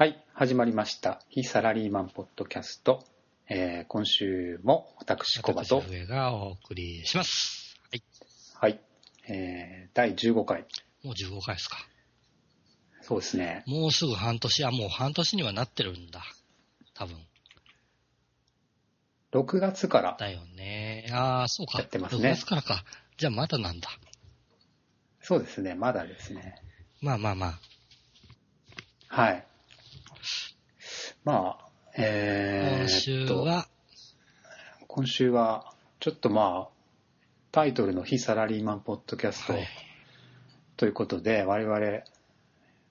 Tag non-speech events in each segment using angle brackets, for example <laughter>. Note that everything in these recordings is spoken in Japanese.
はい、始まりました。非サラリーマンポッドキャスト。えー今週も私、コバと私、上がお送りします。はい。はい、えー第15回。もう15回ですか。そうですね。もうすぐ半年、あ、もう半年にはなってるんだ。多分。6月から、だよね。ああ、そうか。やってますね6月からか。じゃあまだなんだ。そうですね、まだですね。まあまあまあ。はい。まあ、えー今週は、今週は、ちょっとまあ、タイトルの非サラリーマンポッドキャストはい。ということで、我々、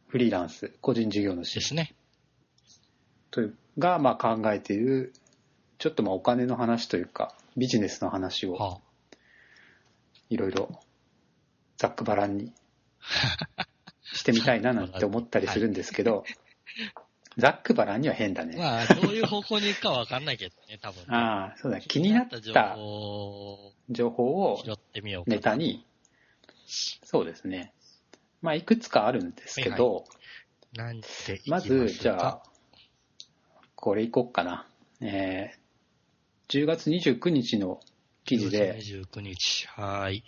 フリーランス、個人事業主ですね。というが、まあ、考えているちょっとまあお金の話というかビジネスの話をはあ、いろいろざっくばらんにしてみたいななんて思ったりするんですけど、<laughs> ざっくばらんには変だね。まあ、どういう方向に行くかわかんないけどね、多分、ね。<laughs> ああ、そうだ、気になっ情た情報を拾ってみようか。ネタに、そうですね。まあ、いくつかあるんですけど、なんていきまず、じゃあ、あ、これいこっかな。えー10月29日の記事で、29日。はい。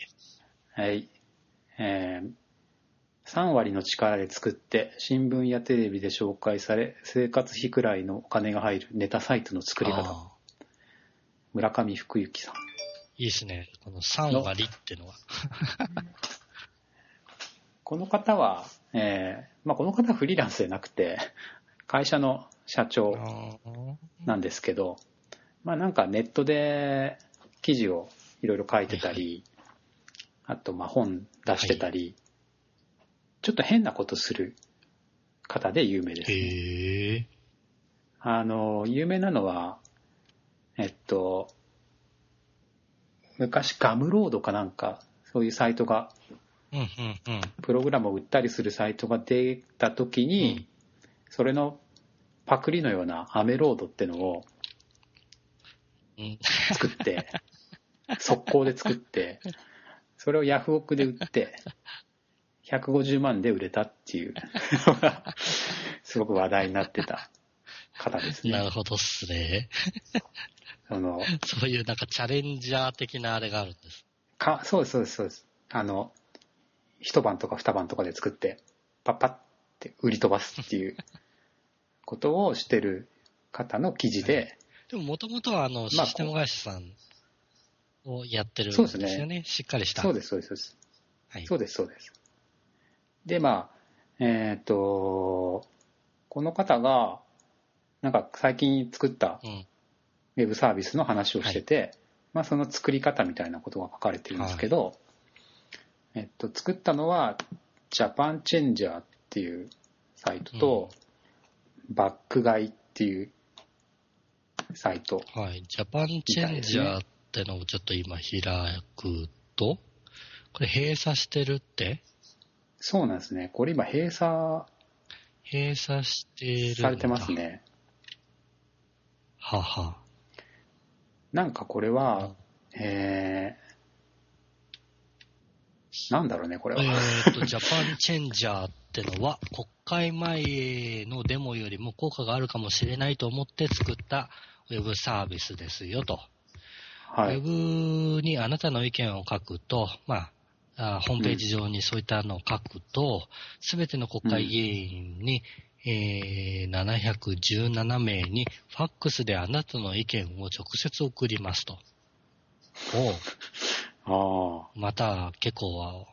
はい。えー3割の力で作って新聞やテレビで紹介され生活費くらいのお金が入るネタサイトの作り方。村上福之さん。いいですね。この3割ってのは。<laughs> この方は、えーまあ、この方はフリーランスじゃなくて会社の社長なんですけど、まあ、なんかネットで記事をいろいろ書いてたりあとまあ本出してたり、ちょっと変なことする方で有名ですね、へえ。あの、有名なのは、えっと、昔ガムロードかなんか、そういうサイトが、うんうんうん。プログラムを売ったりするサイトが出た時に、それのパクリのようなアメロードってのをうん、作って、速攻で作って、それをヤフオクで売って、150万で売れたっていうのが、<laughs> すごく話題になってた方ですね。なるほどっすね。そのそういうなんかチャレンジャー的なあれがあるんです。かそうですそうですそうですあの一晩とか二晩とかで作ってパッパッって売り飛ばすっていうことをしてる方の記事で、でももともとはあの、シまあステム会社さんをやってるんそうでですねすよね。しっかりした。そうですそうですそうですはい。そうですそうですでまあえっ、とこの方がなんか最近作ったうん。ウェブサービスの話をしてて、まあ、その作り方みたいなことが書かれてるんですけど、えっと、作ったのはジャパンチェンジャーっていうサイトと、バック買いっていうサイトはい。ジャパンチェンジャーってのをちょっと今開くと、これ閉鎖してるってそうなんですねこれ今閉鎖閉鎖してる。されてます。ねはは。なんかこれはえー、なんだろうねこれは、えーと、ジャパンチェンジャーってのは、<laughs> 国会前のデモよりも効果があるかもしれないと思って作ったウェブサービスですよと。はいウェブにあなたの意見を書くと、まあ、あホームページ上にそういったのを書くと、すべ、ての国会議員に、えー717名にファックスであなたの意見を直接送りますと。おああまた結構は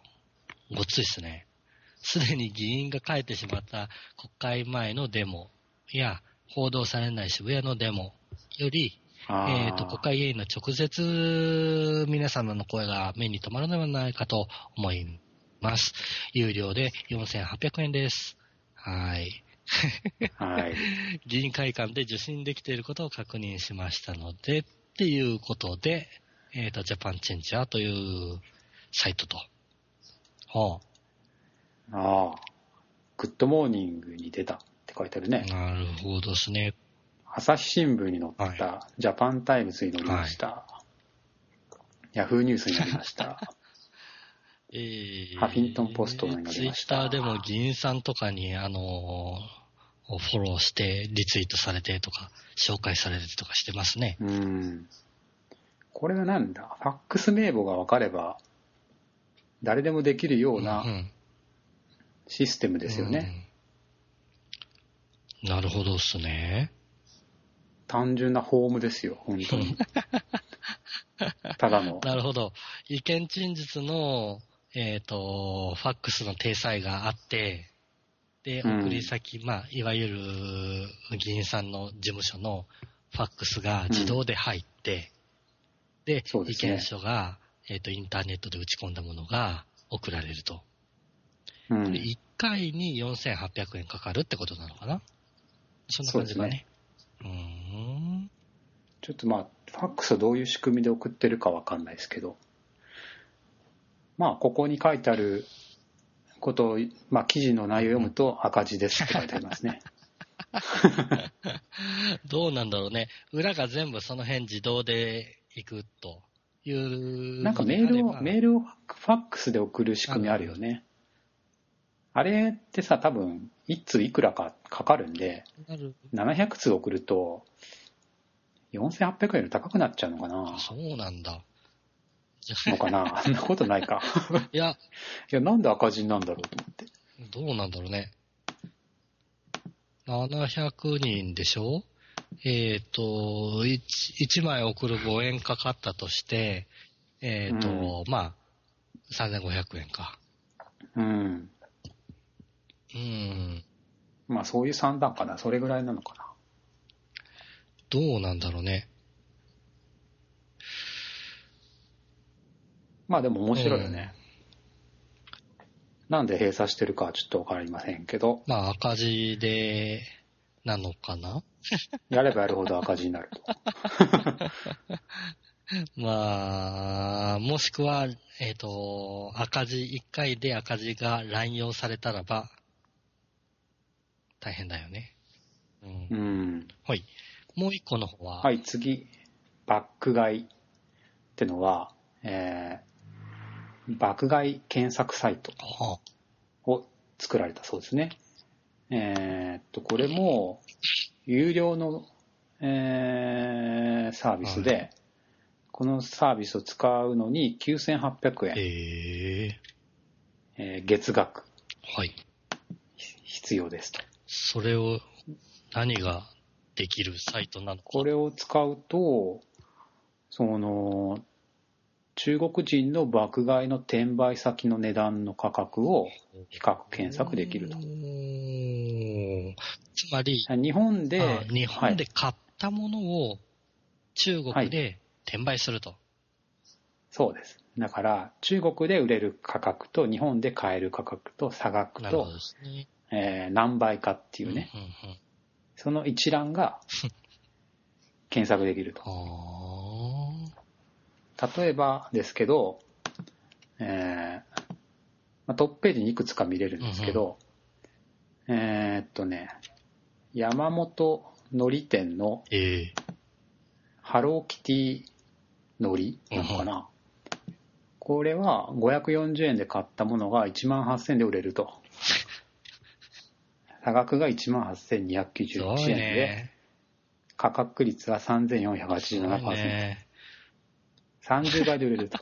ごっついですね。すでに議員が書いてしまった国会前のデモや報道されない渋谷のデモより、えっ、と、国会議員の直接皆様の声が目に留まるのではないかと思います。有料で4800円です。はい。はい <laughs> 議員会館で受信できていることを確認しましたので、っていうことで、えっ、と、ジャパンチェンジャーというサイトと。はああ、グッドモーニングに出たって書いてあるねあ、。なるほどですね。朝日新聞に載った、はジャパンタイムズに載りました。ヤフーニュースになりました。<laughs> えーハフィントンポストに載りましたツイッターでも議員さんとかに、あのフォローして、リツイートされてとか、紹介されてとかしてますね。うん。これがなんだ、ファックス名簿が分かれば、誰でもできるようなうんシステムですよね。。うんなるほどっすね。単純なフォームですよ、本当に。ただの。<laughs> なるほど。意見陳述の、えっ、と、ファックスの体裁があって、で、うん送り先、まあ、いわゆる議員さんの事務所のファックスが自動で入って、で意そうですね見書が、えっ、と、インターネットで打ち込んだものが送られると。うんで、1回に4800円かかるってことなのかな？そんな感じだね。うーん。ちょっとまあ、ファックスをどういう仕組みで送ってるかわかんないですけど、まあ、ここに書いてあることを、まあ、記事の内容を読むと赤字ですって書いてありますね。<laughs> どうなんだろうね。裏が全部その辺自動で行くという。なんかメールを、メールルをファックスで送る仕組みあるよね。あれってさ、多分、1通いくらかかかるんで、ある。700通送ると、4800円より高くなっちゃうのかな？そうなんだ。のかな？<laughs> そんなことないか。いや、<laughs> いや、なんで赤字になんだろうと思って。どうなんだろうね。700人でしょ？えっ、と1、1枚送る5円かかったとして、えっ、と、まあ、3500円か。うん。うん。まあそういう算段かな。それぐらいなのかな。どうなんだろうね。まあでも面白いよね。なんで閉鎖してるかはちょっとわかりませんけど、まあ、赤字で、なのかな <laughs> やればやるほど赤字になると。<laughs> まあ、もしくは、えっ、と、赤字、1回で赤字が乱用されたらば、大変だよね。うん。うん。はい。もう一個の方は、。はいい、次。爆買いってのは、えー、爆買い検索サイトはを作られたそうですね。えーっと、これも、有料の、えーサービスで、はこのサービスを使うのに9800円、えええー月額はい。必要ですと。それを、何ができるサイトなのか。これを使うと、その、中国人の爆買いの転売先の値段の価格を比較検索できるとつまり、日本で、あ日本ではい買ったものを中国で転売すると。そうです。だから、中国で売れる価格と日本で買える価格と差額とね。えー何倍かっていうね、うんうんうんその一覧が検索できると。あ例えばですけど、えーまあ、トップページにいくつか見れるんですけど、えーっとね、山本のり店のーええハローキティのりなのかな、これは540円で買ったものが1万8000円で売れると。差額が1万す8291ごい円で、ね。価格率はすごい3487%。ね。30倍で売れると。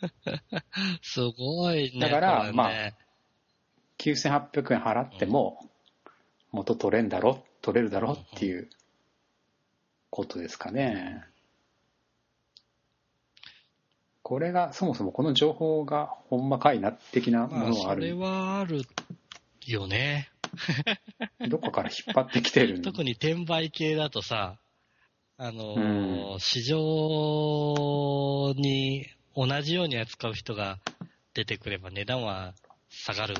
<laughs> すごいね。だからねまあ9800円払っても元取れんだろ、取れるだろっていうことですかね。これがそもそもこの情報がほんまかいな的なもまあ、それのはある。はあるよね。<laughs> どこから引っ張ってきてるん特に転売系だとさ、あのーう市場に同じように扱う人が出てくれば値段は下がる。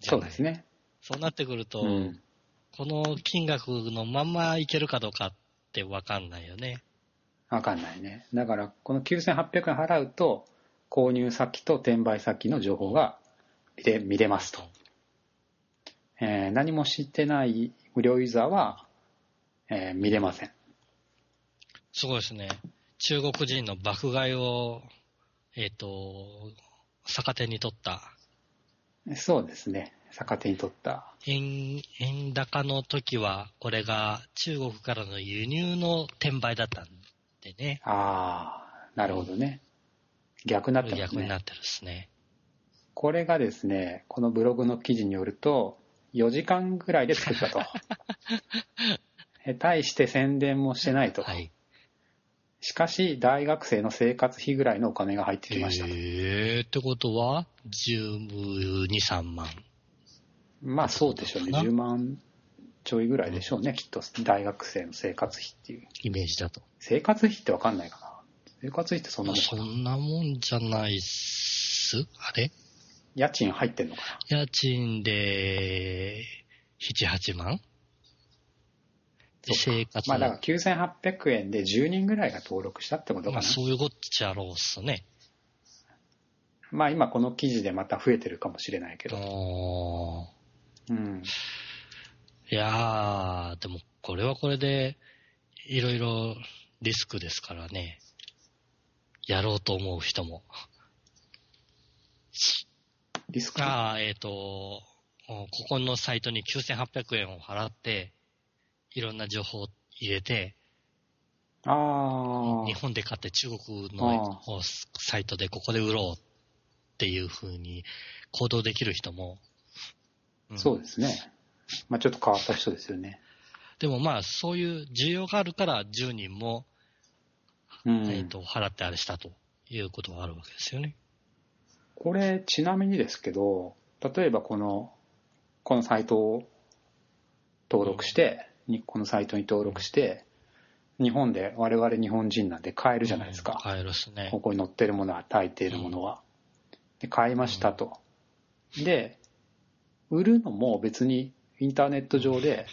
そうですね。ね。そうなってくると、うん。この金額のまんまいけるかどうかってわかんないよね。わかんないね。だから、この9800円払うと、購入先と転売先の情報が見れ見れますと。えー何も知ってない無料ユーザーは、えー見れません。すごいですね。中国人の爆買いを、えっ、と、逆手に取ったそうですね。逆手に取った。円、円高の時は、これが中国からの輸入の転売だったんでね。ああ、なるほどね。逆になってますね。逆になってるですね。これがですね、このブログの記事によると、4時間ぐらいで作ったと。<laughs> え対して宣伝もしてないと。はい。しかし、大学生の生活費ぐらいのお金が入ってきましたと。えー、ってことは、12、3万。まあそうでしょうね。な10万ちょいぐらいでしょうね、きっと。大学生の生活費っていう。イメージだと。生活費ってわかんないかな。生活費ってそんなもんかそなんなもんじゃないっす。あれ？家賃入ってんのかな？家賃で、7、8万？で生活まあだから9800円で10人ぐらいが登録したってことかな？まあそういうこっちゃろうっすね。まあ今この記事でまた増えてるかもしれないけど。あうん。ーいやー、でもこれはこれで、いろいろリスクですからね。やろうと思う人も。リスク？ああ、えっ、と、ここのサイトに9800円を払って、いろんな情報を入れて、ああ日本で買って中国あのサイトでここで売ろうっていう風に行動できる人も、うんそうですね。まあちょっと変わった人ですよね。でもまあそういう需要があるから10人も、うん。えっと払ってあれしたということがあるわけですよね。これちなみにですけど、例えばこの、このサイトを登録して、にこのサイトに登録して、日本で我々日本人なんで買えるじゃないですか。買えるっすね。ここに載ってるものは大抵のものは。で買いましたと。で、売るのも別にインターネット上で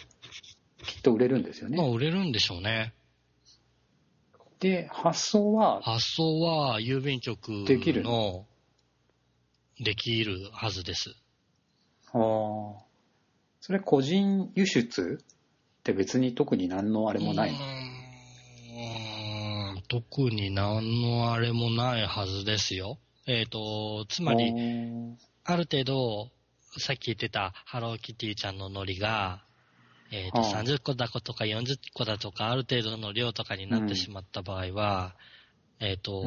きっと売れるんですよね。まあ売れるんでしょうね。で、発送は、発送は郵便局できるの？できるはずです。あ。ーそれ個人輸出って別に特に何のあれもないの？うーん。特に何のあれもないはずですよ。えっ、と、つまり、あー。ある程度、さっき言ってたハローキティちゃんのノリが、えっ、と、はあ。30個だとか40個だとか、ある程度の量とかになってしまった場合は、えっ、と、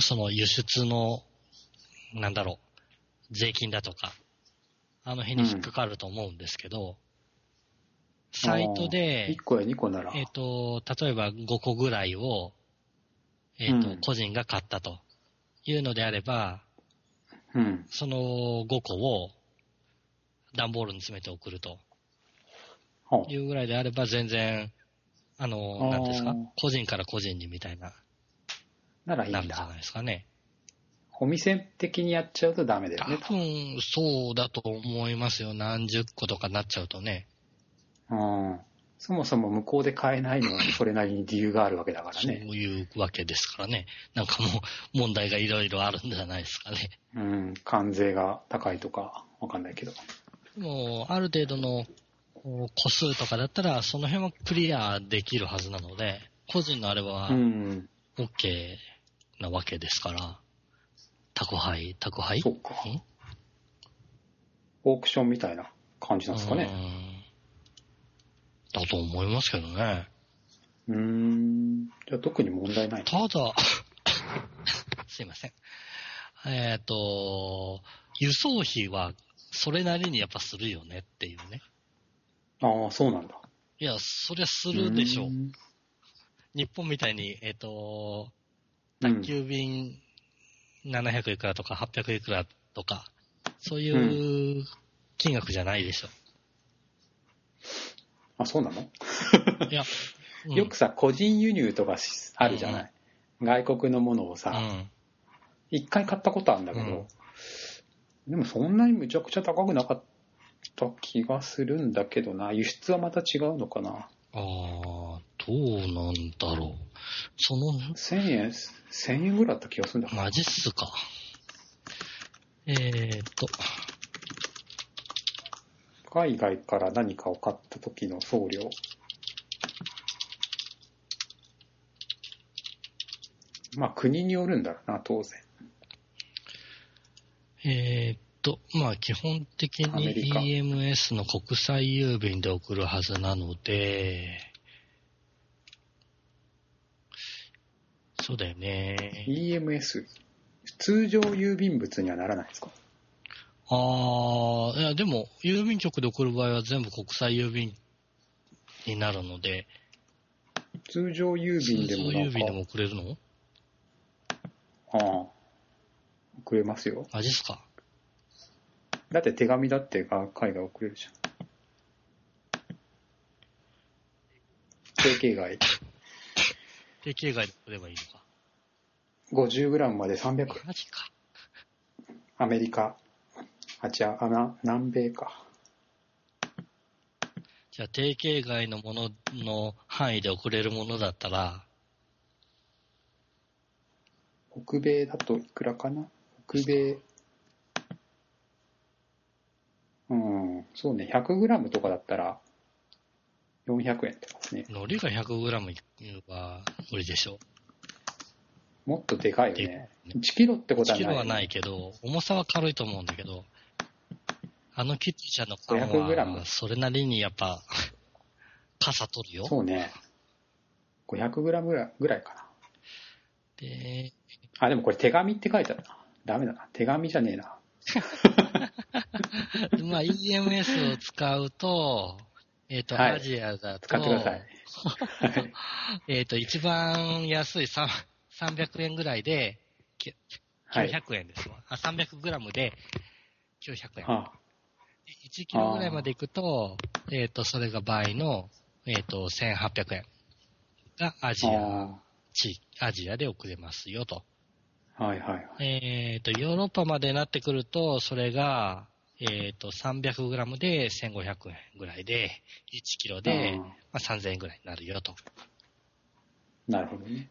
その輸出の、なんだろう、税金だとか、あの辺に引っかかると思うんですけど、サイトで1、個や2個なら、えっ、と、例えば5個ぐらいを、えっ、と、うん。個人が買ったと。いうのであれば、うん。その5個を段ボールに詰めて送ると。はいうぐらいであれば全然、あの、なんですか、個人から個人にみたいな、ならいいなんるんじゃないだ。ですかね。お店的にやっちゃうとダメだよ多ね。分、そうだと思いますよ。何十個とかなっちゃうとね。うん。そもそも向こうで買えないのはそれなりに理由があるわけだからそうね。いうわけですからね。なんかもう問題がいろいろあるんじゃないですかね。うん。関税が高いとかわかんないけど。もう、ある程度の個数とかだったら、その辺はクリアできるはずなので、個人のあれはうん。OK なわけですから、宅配、宅配？そうかん。オークションみたいな感じなんですかね。うんだと思いますけどね。うーん。じゃあ特に問題ない。ただ、<laughs> すいません。えっ、と、輸送費はそれなりにやっぱするよねっていうね。ああ、そうなんだ。いや、そりゃするでしょう。ん日本みたいに、えっ、と、うん宅急便700いくらとか800いくらとか、そういう金額じゃないでしょ。あ、そうなの、いや、<laughs> うんよくさ、個人輸入とかしあるじゃない、外国のものをさ、うん。一、回買ったことあるんだけど、でもそんなにむちゃくちゃ高くなかった気がするんだけどな。輸出はまた違うのかな。ああ、どうなんだろう。その、1000円、1000円ぐらいだった気がするんだけど。マジっすか。えーっと、海外から何かを買った時の送料。まあ国によるんだろうな、当然。えーっと、まあ基本的に EMS の国際郵便で送るはずなので、そうだよね。EMS、通常郵便物にはならないですか？ああ、いやでも郵便局で送る場合は全部国際郵便になるので、通常郵便でも郵便でか、も送れるの？ああ、送れますよ。マジっすか。だって手紙だってが海外送れるじゃん。定型外定型外で送ればいいのか。50g まで300マジか。アメリカ。あ違う。あな南米か。じゃあ定型外のものの範囲で送れるものだったら、北米だといくらかな？北米。うんそうね。100g とかだったら400円ってますね。海苔が 100g は無理でしょ。もっとでかいよね。で1キロってこと1はない。キロはないけど、重さは軽いと思うんだけど、あのキッチン車の缶 500g は、それなりにやっぱ、傘取るよ。そうね。500g ぐらいぐらいかな。で、あでもこれ手紙って書いてあるな。ダメだな。手紙じゃねえな。<laughs> まあ EMS を使うと、えっ、と、はい。アジアだと、使ってください。は <laughs> いえっ、と、一番安いさ300円ぐらいで、きはい。900円ですわ。あ、300g で900円。あ。1キロぐらいまで行くと、えっ、と、それが倍の、えっ、と、1800円がアジア、あ地アジアで送れますよと。はいはいはい。えっ、と、ヨーロッパまでなってくると、それが、えっ、と、300g で1500円ぐらいで、1キロで、あまあ、3000円ぐらいになるよと。なるほどね。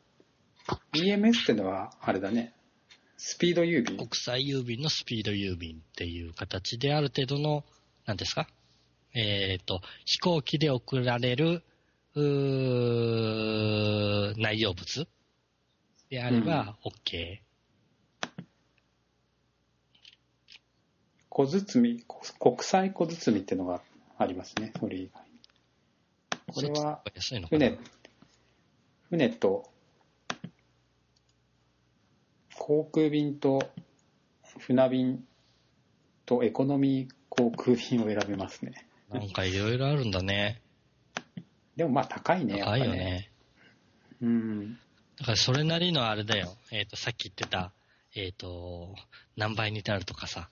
EMS ってのはあれだね。スピード郵便。国際郵便のスピード郵便っていう形である程度の、何ですか？えっ、と、飛行機で送られる、うー内容物であれば OK。小包こ国際小包ってのがありますねそれ以外にこれは船船と航空便と船便とエコノミー航空便を選べますねなんかいろいろあるんだね。でもまあ高いねやっぱ高いよね。うんだからそれなりのあれだよ。えっ、と、さっき言ってた、えっ、と、何倍になるとかさ。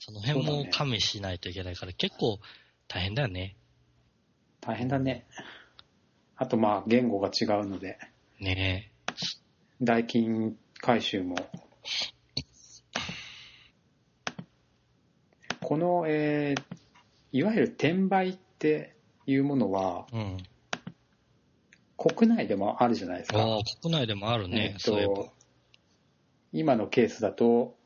その辺も加味しないといけないから、結構大変だよね。大変だねあとまあ言語が違うのでね代金回収もこの、えーいわゆる転売っていうものはえ。うん。国内でもあるじゃないですかああ、国内でもあるね、えっと。今のケースだと、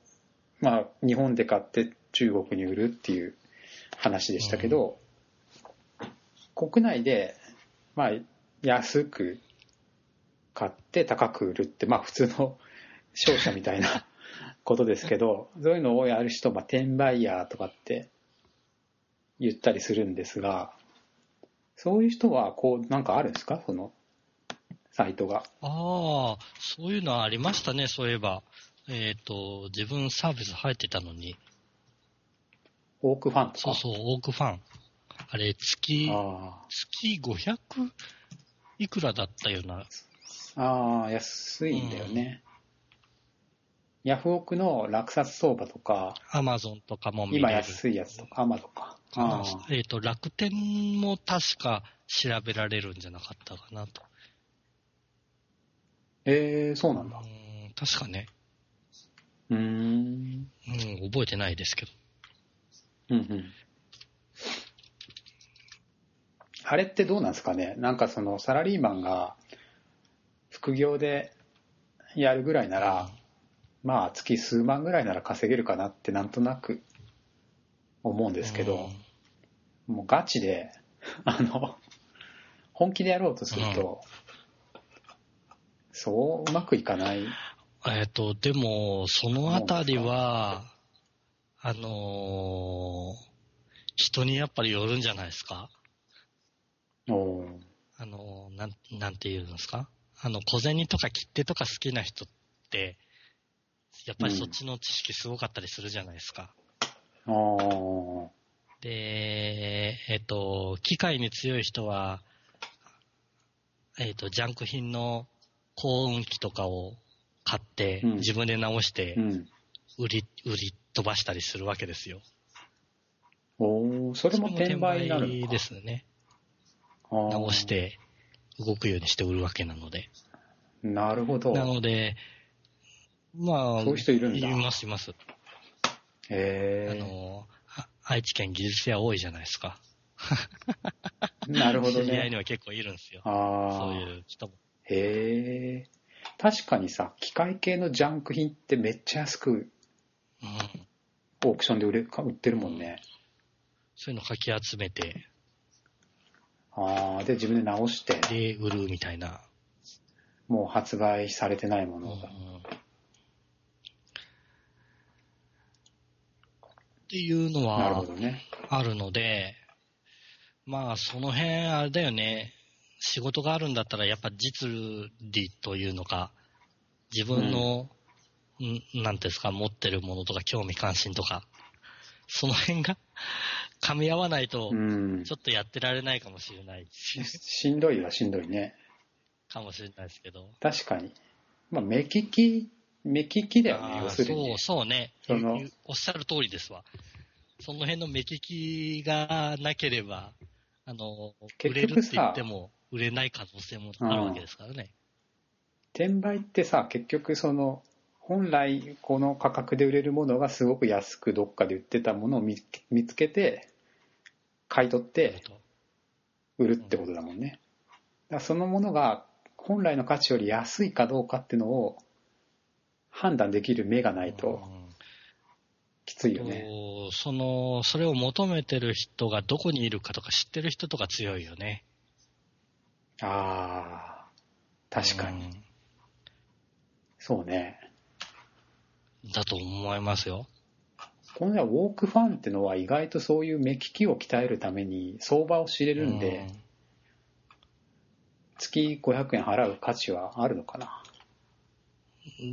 まあ、日本で買って中国に売るっていう話でしたけど、国内で、まあ、安く買って高く売るって、まあ、普通の商社みたいなことですけど、<laughs> そういうのをやる人、まあ、転売ヤーとかって言ったりするんですが、そういう人は、こう、なんかあるんですか？その、サイトが。ああ、そういうのありましたね、そういえば。えっ、と、自分サービス入ってたのに。オークファンとか？そうそう、オークファン。あれ、月、あ月500いくらだったような。あああ、安いんだよね。ヤフオクの落札相場とか、アマゾンとかも見れる。今安いやつとか、アマゾンか。えっ、と、楽天も確か調べられるんじゃなかったかなと。えー、そうなんだう。ん確かね。うーん。うん、覚えてないですけど。うんうん。あれってどうなんですかね？なんかそのサラリーマンが副業でやるぐらいなら、まあ月数万ぐらいなら稼げるかなってなんとなく思うんですけど、もうガチで、<laughs> あの、本気でやろうとすると、そううまくいかない。えっ、と、でも、そのあたりは、あのー人にやっぱりよるんじゃないですか？おー。あのーなん、なんて言うんですか？あの、小銭とか切手とか好きな人って、やっぱりそっちの知識すごかったりするじゃないですか。あー。で、えっ、と、機械に強い人は、えっ、と、ジャンク品の高運機とかを買って、うん。自分で直してう、ん。売り、売り飛ばしたりするわけですよ。おーそれも転売になるのか。ですね。直し。て、動くようにして売るわけなので。なるほど。なので、まあ、そういう人いるんだいます、います。あへの、あ愛知県技術屋多いじゃないですか。え。<laughs> なるほど知り合いにね。は結構いるんですよ。ああ。そういう人も。へえ。確かにさ、機械系のジャンク品ってめっちゃ安くうん。オークションで売れか売ってるもんね。そういうのかき集めて、ああ、で、自分で直して、で、売るみたいな。もう発売されてないもうんのが。っていうのなるはほどね。あるので、まあ、その辺、あれだよね。仕事があるんだったら、やっぱ実利というのか、自分の、んなんですか、持ってるものとか、興味関心とか、その辺が <laughs> 噛み合わないとう、んち。ょっとやってられないかもしれない、ししんどいはしんどいね。かもしれないですけど。確かに。まあ、目利き、目利きだよね、要するにそう、。そうねそのおっしゃる通りですわ。その辺の目利きがなければ、あの、売れるって言っても、売れない可能性もあるわけですからね。転売ってさ、結局その、本来この価格で売れるものがすごく安くどっかで売ってたものを見見つけて、買い取って売るってことだもんね。だそのものが本来の価値より安いかどうかっていうのを判断できる目がないときついよね。とその、それを求めてる人がどこにいるかとか知ってる人とか強いよね。ああ、確かに。うんそうね。だと思いますよ。このね、ウォークファンってのは意外とそういう目利きを鍛えるために相場を知れるんで、月500円払う価値はあるのかな？うん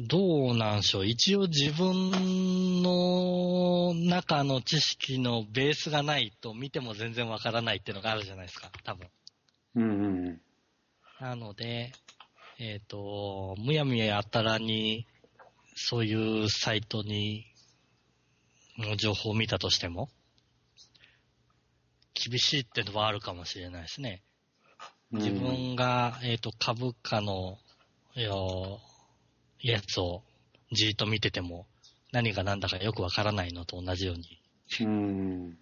どうなんでしょう。一応自分の中の知識のベースがないと見ても全然わからないっていうのがあるじゃないですか、多分。うんうんうん。なので、えっ、と、むやみやあたらに、そういうサイトに、の情報を見たとしても、厳しいってのはあるかもしれないですね。自うん分が、えっ、と、株価の、よやつをじーっと見てても、何が何だかよくわからないのと同じように、うん。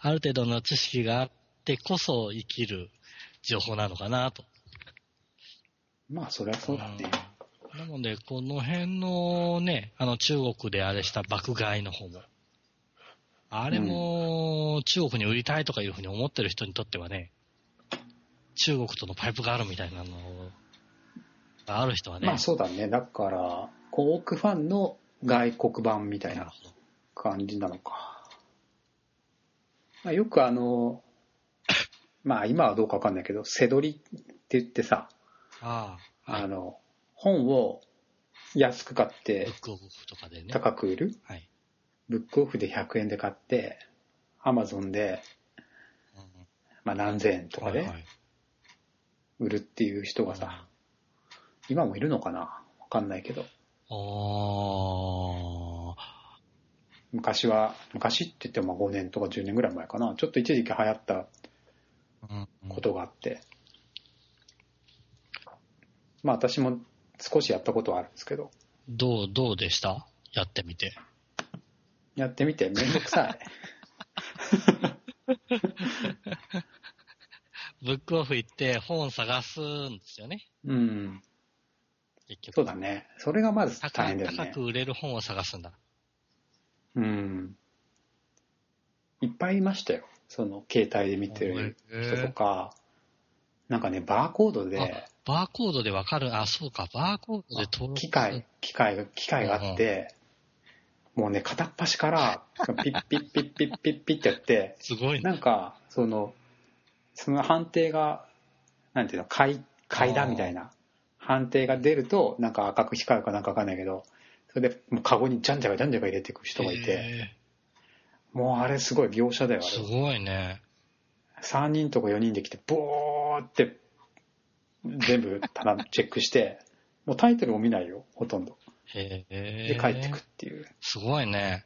ある程度の知識があってこそ生きる情報なのかなと。まあ、そりゃそうだね。うんなので、この辺のね、あの中国であれした爆買いの方も、あれも中国に売りたいとかいうふうに思ってる人にとってはね、中国とのパイプがあるみたいなのがある人はね、まあ、そうだね。だから、こうオークファンの外国版みたいな感じなのか。まあ、よくあの、まあ今はどうかわかんないけど、背取りって言ってさ、ああ、はい。あの、本を安く買ってブックオフとかでね。高く売る？はい。ブックオフで100円で買って、アマゾンで、うんまあ、何千円とかで売るっていう人がさ、今もいるのかな？わかんないけど。あ昔は、昔って言っても5年とか10年ぐらい前かな。ちょっと一時期流行ったことがあって。まあ私も少しやったことはあるんですけど、どう、どうでした？やってみて。やってみてめんどくさい。<laughs> ブックオフ行って本探すんですよね。うん。結局。そうだね。それがまず高大変だよね。高く売れる本を探すんだ。うん。いっぱいいましたよ。その携帯で見てる人とか、なんかね、バーコードでバーコードでわかる、あ、そうか、バーコードで登録機械、機械が、機械があって、もうね、片っ端から、ピッピッピッピッピッピッってやって、すごいね。なんか、その、その判定が、なんていうの、買い、だみたいな判定が出ると、なんか赤く光るかなんかわかんないけど、それでもうカゴにじゃんじゃかじゃんじゃか入れていく人がいて、へもうあれすごい描写だよ、あれ。ーすごいね。3人とか4人で来て、ボーって、全部ただチェックして、もうタイトルも見ないよ、ほとんど。へえ。で、帰ってくっていう。っすごいね。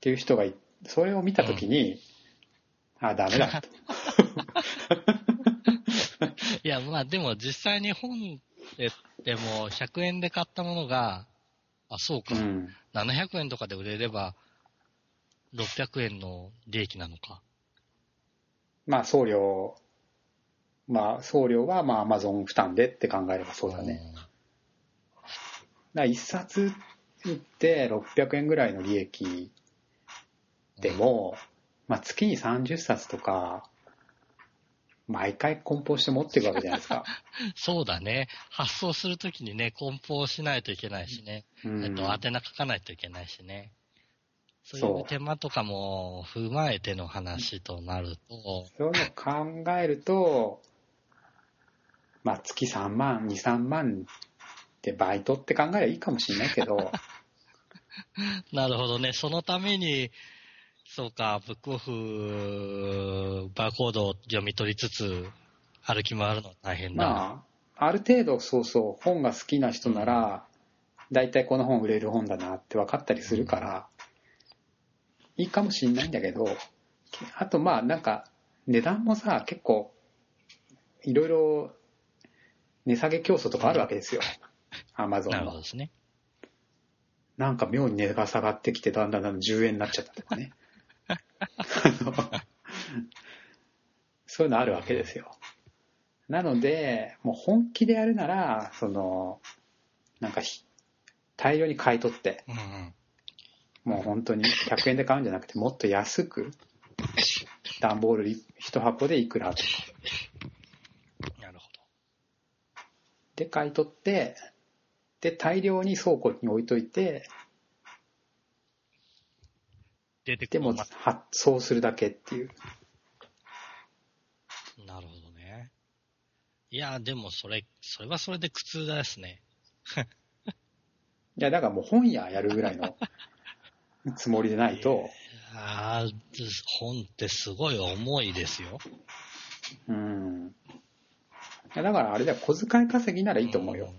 ていう人がいそれを見たときに、あ、ダメだと。<laughs> いや、まあでも実際に本ででも100円で買ったものが、あ、そうか、うん。700円とかで売れれば、600円の利益なのか。まあ送料、まあ送料はまあアマゾン負担でって考えればそうだね。だから一冊売って600円ぐらいの利益でも、まあ月に30冊とか、毎回梱包して持っていくわけじゃないですか。う <laughs> んそうだね。発送するときにね、梱包しないといけないしね。うんえっと、宛名書かないといけないしね。そうそういう手間とかも踏まえての話となると、そういうのを考えると、まあ月3万、2、3万ってバイトって考えればいいかもしれないけど、<laughs> なるほどね。そのために、そうか、ブックオフ、バーコードを読み取りつつ、歩き回るのは大変だ。まあ、ある程度そうそう、本が好きな人なら、大体この本売れる本だなって分かったりするから、いいかもしれないんだけど、あとまあなんか、値段もさ、結構、いろいろ値下げ競争とかあるわけですよ。アマゾンのなるほど。ですね。なんか妙に値が下がってきて、だんだんだんだん10円になっちゃったとかね。<laughs> あのそういうのあるわけですよ。なので、もう本気でやるなら、その、なんかひ大量に買い取って、うんうん。もう本当に100円で買うんじゃなくて、もっと安く、段ボール1箱でいくらとか。なるほで、買い取って、で、大量に倉庫に置いといて、ど。出てくでも発送するだけっていう。なるほどね。いや、でもそれ、それはそれで苦痛ですね。いや、だからもう本屋やるぐらいのつもりでないと、<laughs> ああ、本ってすごい重いですよ。うん。だからあれだよ、小遣い稼ぎならいいと思うよ。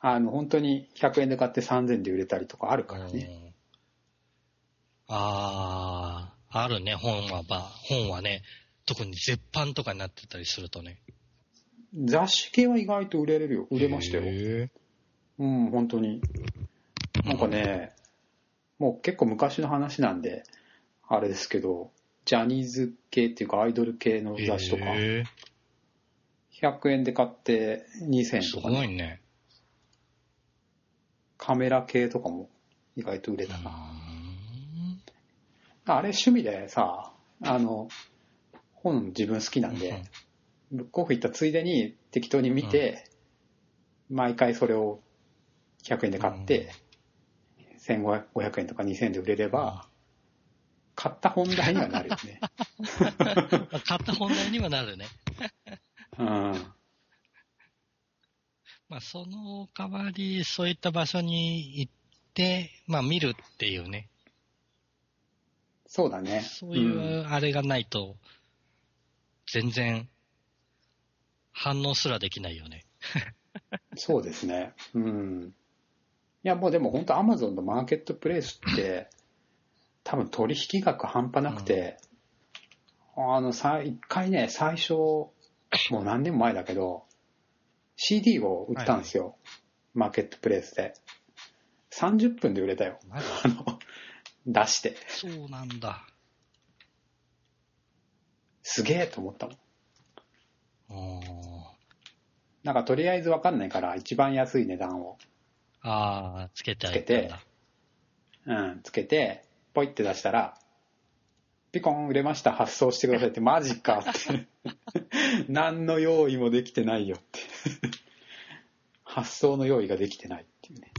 あの、本当に100円で買って3000で売れたりとかあるうん。からね。うんああ、あるね、本は、まあ、本はね、特に絶版とかになってたりするとね。雑誌系は意外と売れれるよ。売れましたよ。へうん、本当に。えなんか、ね、もう結構昔の話なんで、あれですけど、ジャニーズ系っていうかアイドル系の雑誌とか、100円で買って2000円すとかね、ごいね。カメラ系とかも意外と売れたな。んあれ趣味でさ、あの、本自分好きなんで、ブックオフ行ったついでに適当に見て、毎回それを100円で買って、1500円とか2000円で売れれば、買った本題にはなるよね。ま <laughs> あ買った本題にはなるね。うん。まあ、その代わり、そういった場所に行って、まあ、見るっていうね。そうだね。そういうあれがないと、全然、反応すらできないよね。<laughs> そうですね。うん。いや、もうでも本当アマゾンのマーケットプレイスって、多分取引額半端なくて、あの、さ、一回ね、最初、もう何年も前だけど、CD を売ったんですよ。マーケットプレイスで。30分で売れたよ。あの、出して。そうなんだ。すげえと思ったもん。なんかとりあえずわかんないから、一番安い値段を、ああ、つけてあげつけて。うん、つけて、ポイって出したら、ピコン売れました、発送してくださいって、マジかって。何の用意もできてないよって。発送の用意ができてないっていうね。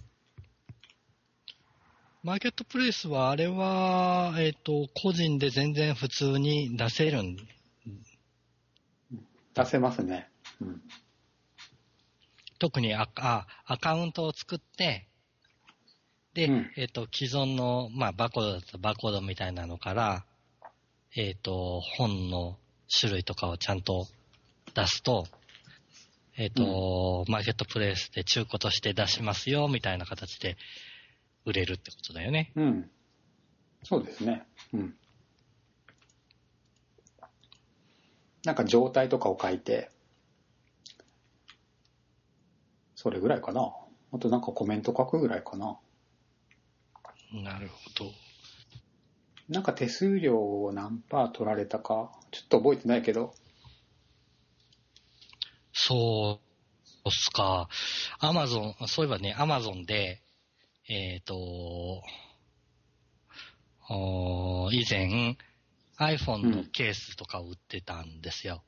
マーケットプレイスは、あれは、えっ、と、個人で全然普通に出せるん、出せますね。うん。特にアあアカウントを作って、で、うんえっ、と、既存の、まあ、バーコードだったらバーコードみたいなのから、えっ、と、本の種類とかをちゃんと出すと、えっ、と、マーケットプレイスで中古として出しますよ、みたいな形で売れるってことだよね。うん。そうですね。うん。なんか状態とかを書いて、それぐらいかな。あとなんかコメント書くぐらいかな。なるほど。なんか手数料を何パー取られたか、ちょっと覚えてないけど、そうっすか。アマゾン、そういえばね、アマゾンで、えっ、と、おー以前、iPhone のケースとかを売ってたんですよ。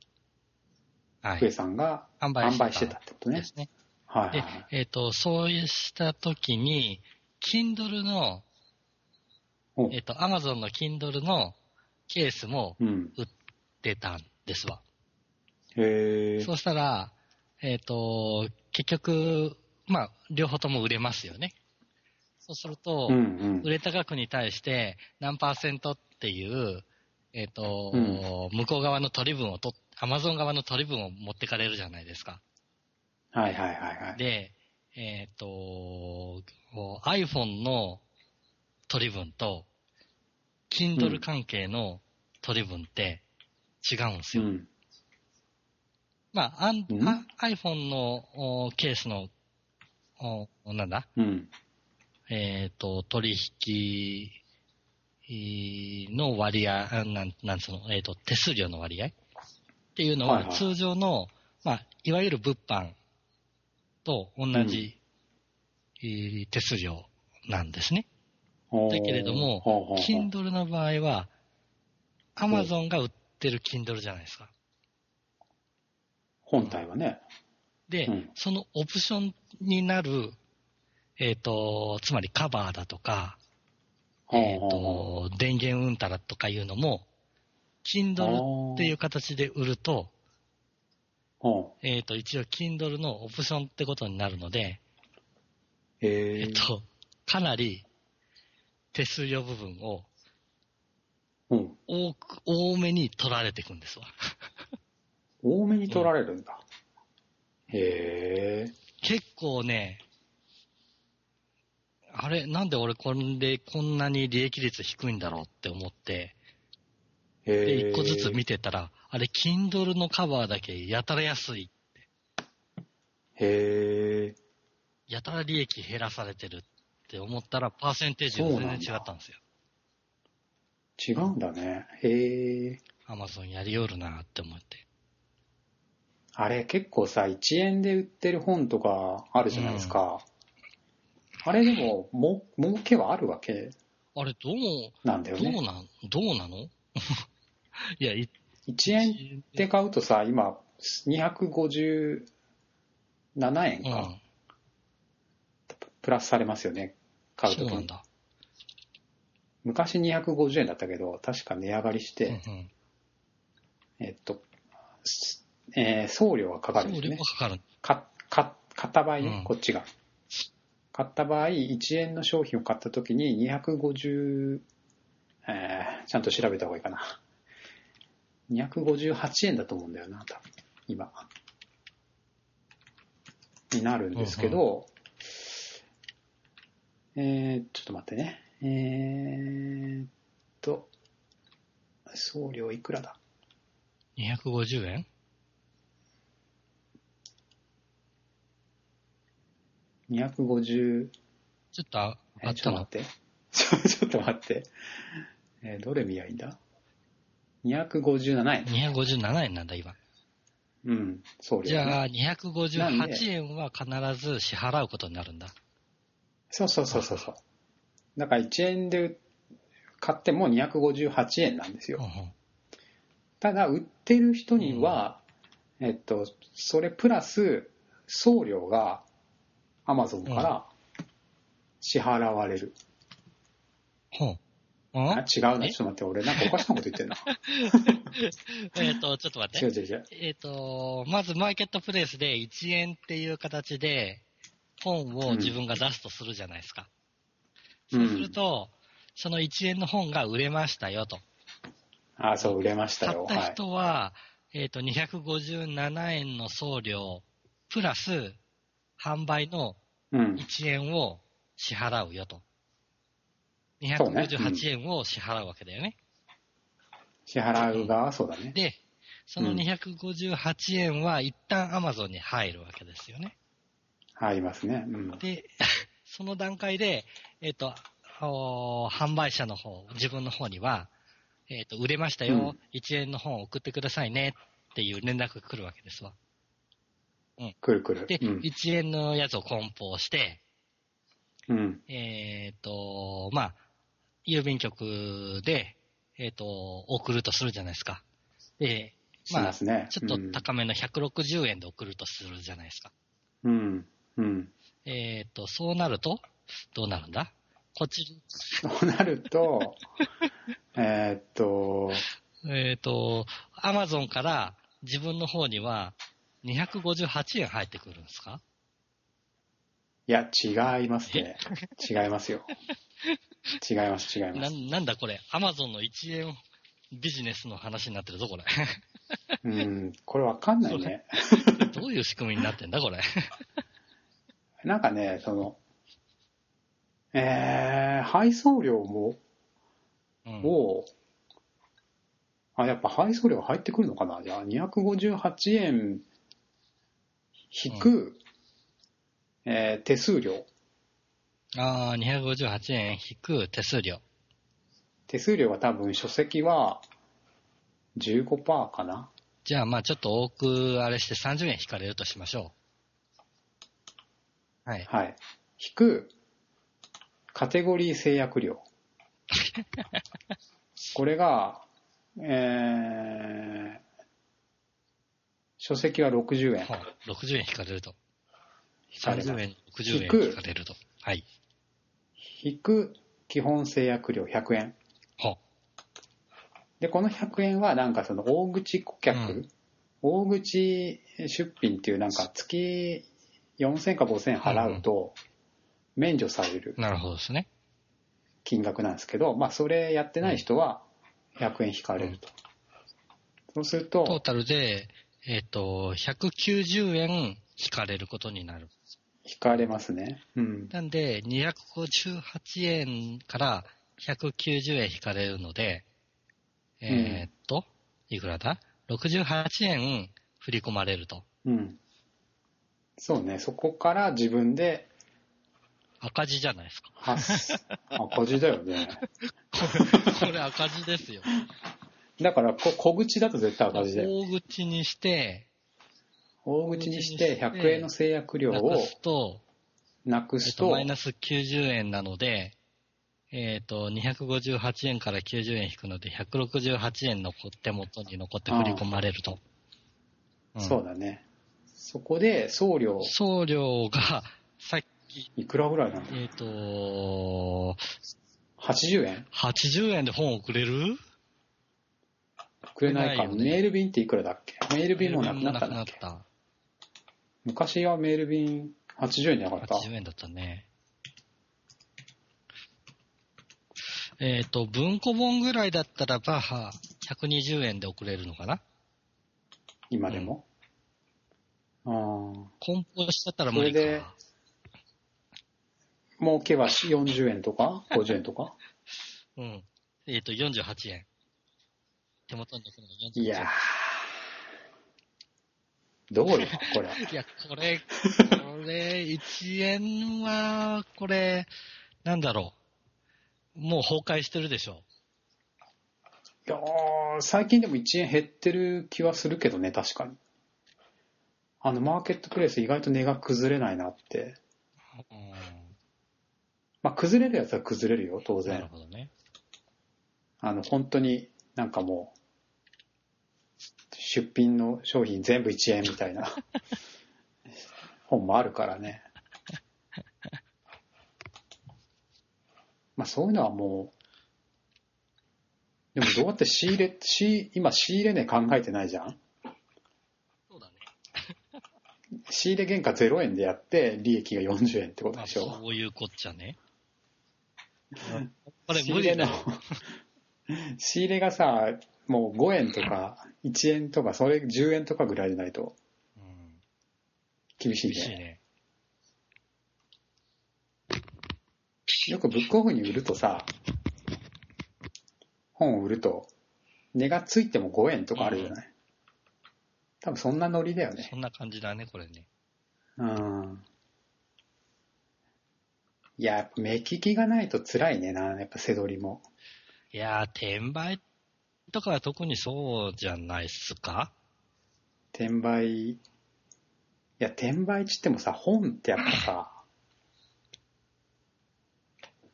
はい。上さんが販販売してたってことねで。すね。ではいはいはい。、えっ、と、そうした時に、Kindle の、おえっ、と、Amazon の Kindle のケースもうん。売ってたんですわ。へえ。そうしたら、えっ、と、結局、まあ、両方とも売れますよね。そうすると、うんうん売。れた額に対して何パーセントっていう、えっ、と、うん向こう側の取り分をと、アマゾン側の取り分を持ってかれるじゃないですか。はいはいはいはい。で、えっ、と、こう iPhone の取り分と、Kindle 関係の取り分って違うんですよ。うん。まあ、うんあ iPhone のおケースの、おなんだ？うん。えっ、と、取引の割合、あなんなんつうの、えっ、と、手数料の割合？っていうのはいははい通常の、まあ、いわゆる物販と同じ、えー手数料なんですね。だだけれども、Kindle の場合は、Amazon が売ってる Kindle じゃないですか。本体はね。で、うんそのオプションになる、えっ、と、つまりカバーだとか、えっ、と、電源うんたらとかいうのも、Kindle っていう形で売ると、えっ、と、一応 Kindle のオプションってことになるので。えっ、と、かなり手数料部分をうん。多く、多めに取られていくんですわ。<laughs> 多めに取られるんだ。へえ。結構ね、あれ、なんで俺これでこんなに利益率低いんだろうって思って、へで、え。一個ずつ見てたら、あれ、Kindle のカバーだけやたら安い、へえ。やたら利益減らされてるって思ったら、パーセンテージが全然違ったんですよ。違うんだね。へえ。Amazon やりよるなって思って。あれ結構さ、1円で売ってる本とかあるじゃないですか。あれでも、も、儲けはあるわけ？あれ、どう、なんだよね。どうなん、どうなの？<laughs> いや、い1円で買うとさ、今、257円か、うん。プラスされますよね。買うときに。昔250円だったけど、確か値上がりして、うんうん。えっと、すえー送料がかかるん送ですね。料がかかる。かか買った場合ね、うんこっちが。買った場合、1円の商品を買ったときに250、えーちゃんと調べた方がいいかな。258円だと思うんだよな、多分今。になるんですけど、えー、ちょっと待ってね。えーっと、送料いくらだ？250円？250ちょっとあえあったの？ちょっと待って。<laughs> ちょっと待って。えーどれ見りゃいいんだ ?257 円。257円なんだ、今。うん、送料、ね。じゃあ、なん258で円は必ず支払うことになるんだ。そうそうそうそうそう。だから1円で買っても258円なんですよ。うんうんただ、売ってる人には、えっと、それプラス送料が Amazon から支払われる。あん？違うな、え？ちょっと待って、俺なんかおかしなこと言ってんな。<laughs> えっと、ちょっと待って。違う違う違う。えっ、と、まずマーケットプレイスで1円っていう形で本を自分が出すとするじゃないですか。うんそうすると、その1円の本が売れましたよと。あ、そう、売れましたよ。買ったはい。人は、えっ、と、257円の送料、プラス、販売のうん。1円を支払うよと。そうね258円を支払うわけだよね。支払う側はそうだね。で、そのうん258円は一旦 Amazon に入るわけですよね。入りますね。うん。で、<laughs> その段階で、えっ、と、お販売者の方、自分の方には、えっ、と、売れましたよ、1円の本送ってくださいねっていう連絡が来るわけですわ。くるくる。で、うん。1円のやつを梱包して、うん。えっ、と、まあ、郵便局で、えっ、と、送るとするじゃないですか。で、しまあ、ますね。ちょっと高めの160円で送るとするじゃないですか。うん。うん。えっ、と、そうなると、どうなるんだ？こっち、そうなると、<laughs> えーっと、えっ、と、アマゾンから自分の方には258円入ってくるんですか？いや、違いますね。違いますよ。違います、違いまなす。なんだこれ、アマゾンの1円ビジネスの話になってるぞ、これ。うん、これわかんないね。どういう仕組みになってんだ、これ？なんかね、その、えー、配送料も、うん、を、あ、やっぱ配送料入ってくるのかな？じゃあ、258円引く、えー手数料。ああ、258円引く手数料。手数料は多分書籍は15%かな？じゃあ、まあちょっと多くあれして30円引かれるとしましょう。はい。はい。引く、カテゴリー制約料。<laughs> これが、えー、書籍は60円ほう60円引かれると。引かれます30円、60引く円引かれると。はい。引く基本制約料100円。ほう。で、この100円はなんかその大口顧客、うん大口出品っていうなんか月4000か5000円払うと免除されるなるほどですね。金額なんですけど、まあそれやってない人は100円引かれると。そうするトーと、タルで、えっ、と、190円引かれることになる。引かれますね。うん。なんで、258円から190円引かれるので、えーっと、いくらだ ?68 円振り込まれると。うん。そうね、そこから自分で赤字じゃないですか。発、赤字だよね。<laughs> これ赤字ですよ。だからこ小口だと絶対赤字だよ。大口にして、大口にして100円の制約料をなくすと、なくすえっと、とマイ、ナス90円なので、えっ、と、258円から90円引くので、168円残って元に残って振り込まれると。んそうだね。そこで送料、送料が、<laughs> さっき、いくらぐらいなの？えっ、と、?80 円？80円で本送れる？くれないか。ないよねメール便っていくらだっけ？メール便もなくなったんだっけ？なくなっ昔はメール便80円じゃなかた。った80円だったね。えっ、と、文庫本ぐらいだったらば、は120円で送れるのかな？今でも？梱包しちゃったら無理か。それで儲けは40円とか？50円とか？<laughs> うん。えっ、と、48円。手元に残るのが48円。いやー。どうよ、これ。<laughs> いや、これ、これ、1円は、これ、なんだろう。もう崩壊してるでしょ。いやー最近でも1円減ってる気はするけどね、確かに。あの、マーケットプレイス意外と値が崩れないなって。うん。まあ、崩れるやつは崩れるよ、当なる然。ほどね。あの、本当になんかもう、出品の商品全部1円みたいな <laughs> 本もあるからね。まあそういうのはもう、でもどうやって仕入れ、仕今仕入れ値考えてないじゃん。仕入れ原価0円でやって利益が40円ってことまあ、でしょそういうこっちゃね。これ仕入れの無理だよ。仕入れがさ、もう5円とか1円とか、それ10円とかぐらいじゃないとうん厳しいね。厳しいね。よくブックオフに売るとさ、本を売ると、値がついても5円とかあるじゃない。多分そんなノリだよね。そんな感じだね、これね。うん。いや、やっぱ目利きがないと辛いねな、やっぱ背取りも。いやー、転売とかは特にそうじゃないっすか？転売、いや、転売っつってもさ、本ってやっぱさ、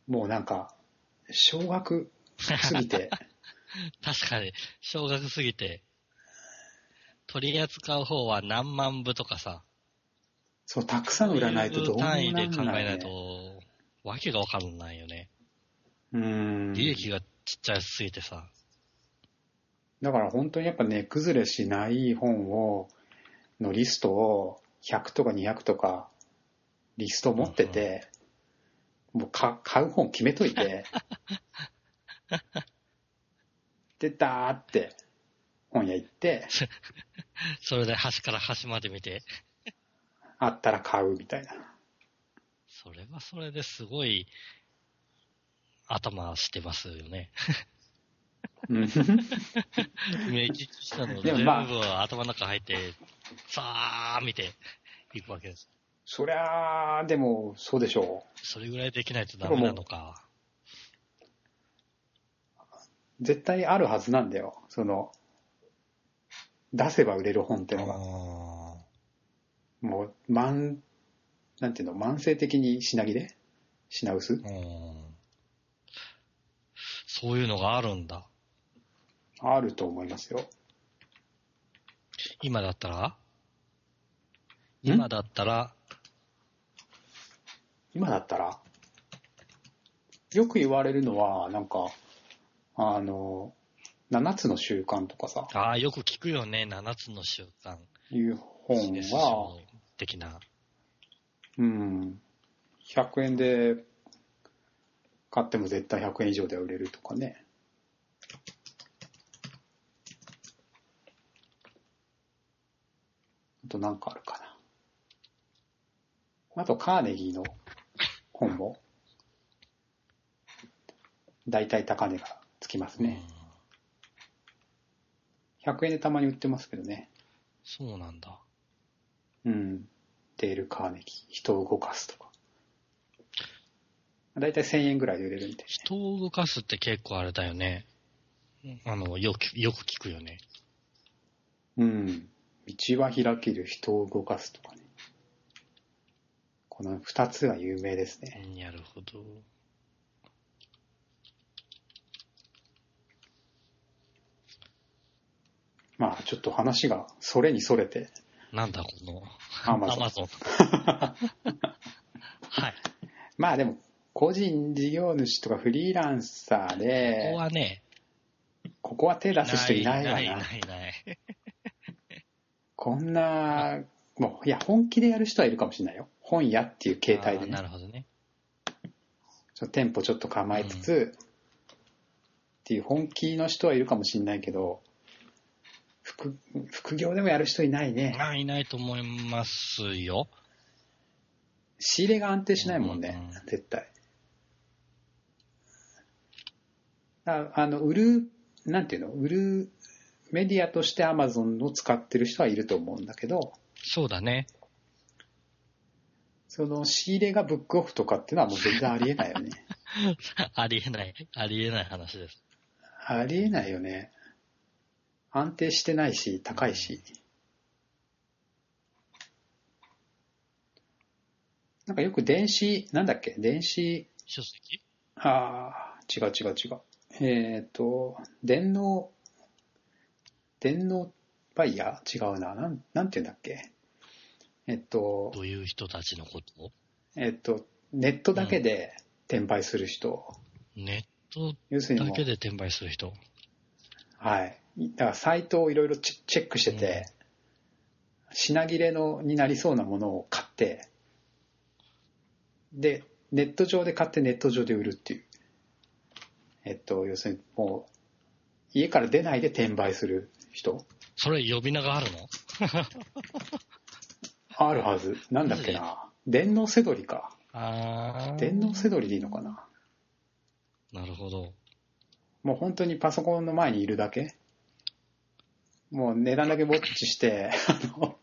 もうなんか、小学すぎて、確かに、少額すぎて、<laughs> 取り扱う方は何万部とかさ、そう、たくさん売らないとどうにも単位で考えないね。と、わけがわかんないよね。うん。利益がちっちゃすぎてさ。だから本当にやっぱ値崩れしない本を、のリストを100とか200とかリスト持ってて、もうか買う本決めといて、<laughs> で、ダーって本屋行って、<laughs> それで端から端まで見て、あったら買うみたいな。それはそれですごい頭してますよね。う <laughs> ん目利きしたの全部でもまあ頭の中入って、さー見ていくわけです。そりゃあ、でもそうでしょそれぐらいできないとダメなのか。う。絶対あるはずなんだよ。その、出せば売れる本ってのが。あもう、慢、なんていうの、慢性的に品切れ？品薄？そういうのがあるんだ。あると思いますよ。今だったら？ん？今だったら、今だったら、よく言われるのは、なんか、あの、7つの習慣とかさ、ああ、よく聞くよね、7つの習慣。いう本ビジネスは、書的な。うん、100円で買っても絶対100円以上で売れるとかね。あとなんかあるかな。あとカーネギーの本も、大体高値がつきますね。100円でたまに売ってますけどね。そうなんだ。うん。デール・カーネギー、人を動かすとか。だいたい1000円ぐらいで売れるみたい人を動かすって結構あれだよね。あの、よく、よく聞くよね。な。うん。道は開ける、人を動かすとかね。この2つが有名ですね。なるほど。まあちょっと話がそれにそれて、なんだ、この、アマゾン。マゾン。はい。まあでも、個人事業主とかフリーランサーここで、はね、ここは手出す人いないわない、な。ない、ない。<laughs> こんな、もう、いや、本気でやる人はいるかもしれないよ。本屋っていう形態であーなね。るほどね。ちょ店舗ちょっと構えつつ、っていう本気の人はいるかもしれないけど、副副業でもやる人いないね。まあ、いないと思いますよ。仕入れが安定しないもんね、うん絶対。ああの、売る、なんていうの、売るメディアとして Amazon を使ってる人はいると思うんだけど、そうだね。その仕入れがブックオフとかっていうのはもう全然ありえないよね。<laughs> ありえない、ありえない話です。ありえないよね。安定してないし、高いし。なんかよく電子、なんだっけ？電子、書籍？ああ、違う違う違う。えっ、と、電脳、電脳バイヤー？違うな。なん、なんて言うんだっけ？えっとど、ういう人たちのこと？えっと、ネットだけで転売する人。ネットだけで転売する人？はい。だからサイトをいろいろチェックしてて、品切れのになりそうなものを買って、で、ネット上で買ってネット上で売るっていう。えっと、要するにもう、家から出ないで転売する人それ呼び名があるの？<laughs> あるはず。なんだっけな。電脳せどりか。あ電脳せどりでいいのかな。なるほど。もう本当にパソコンの前にいるだけもう値段だけウォッチして、あの、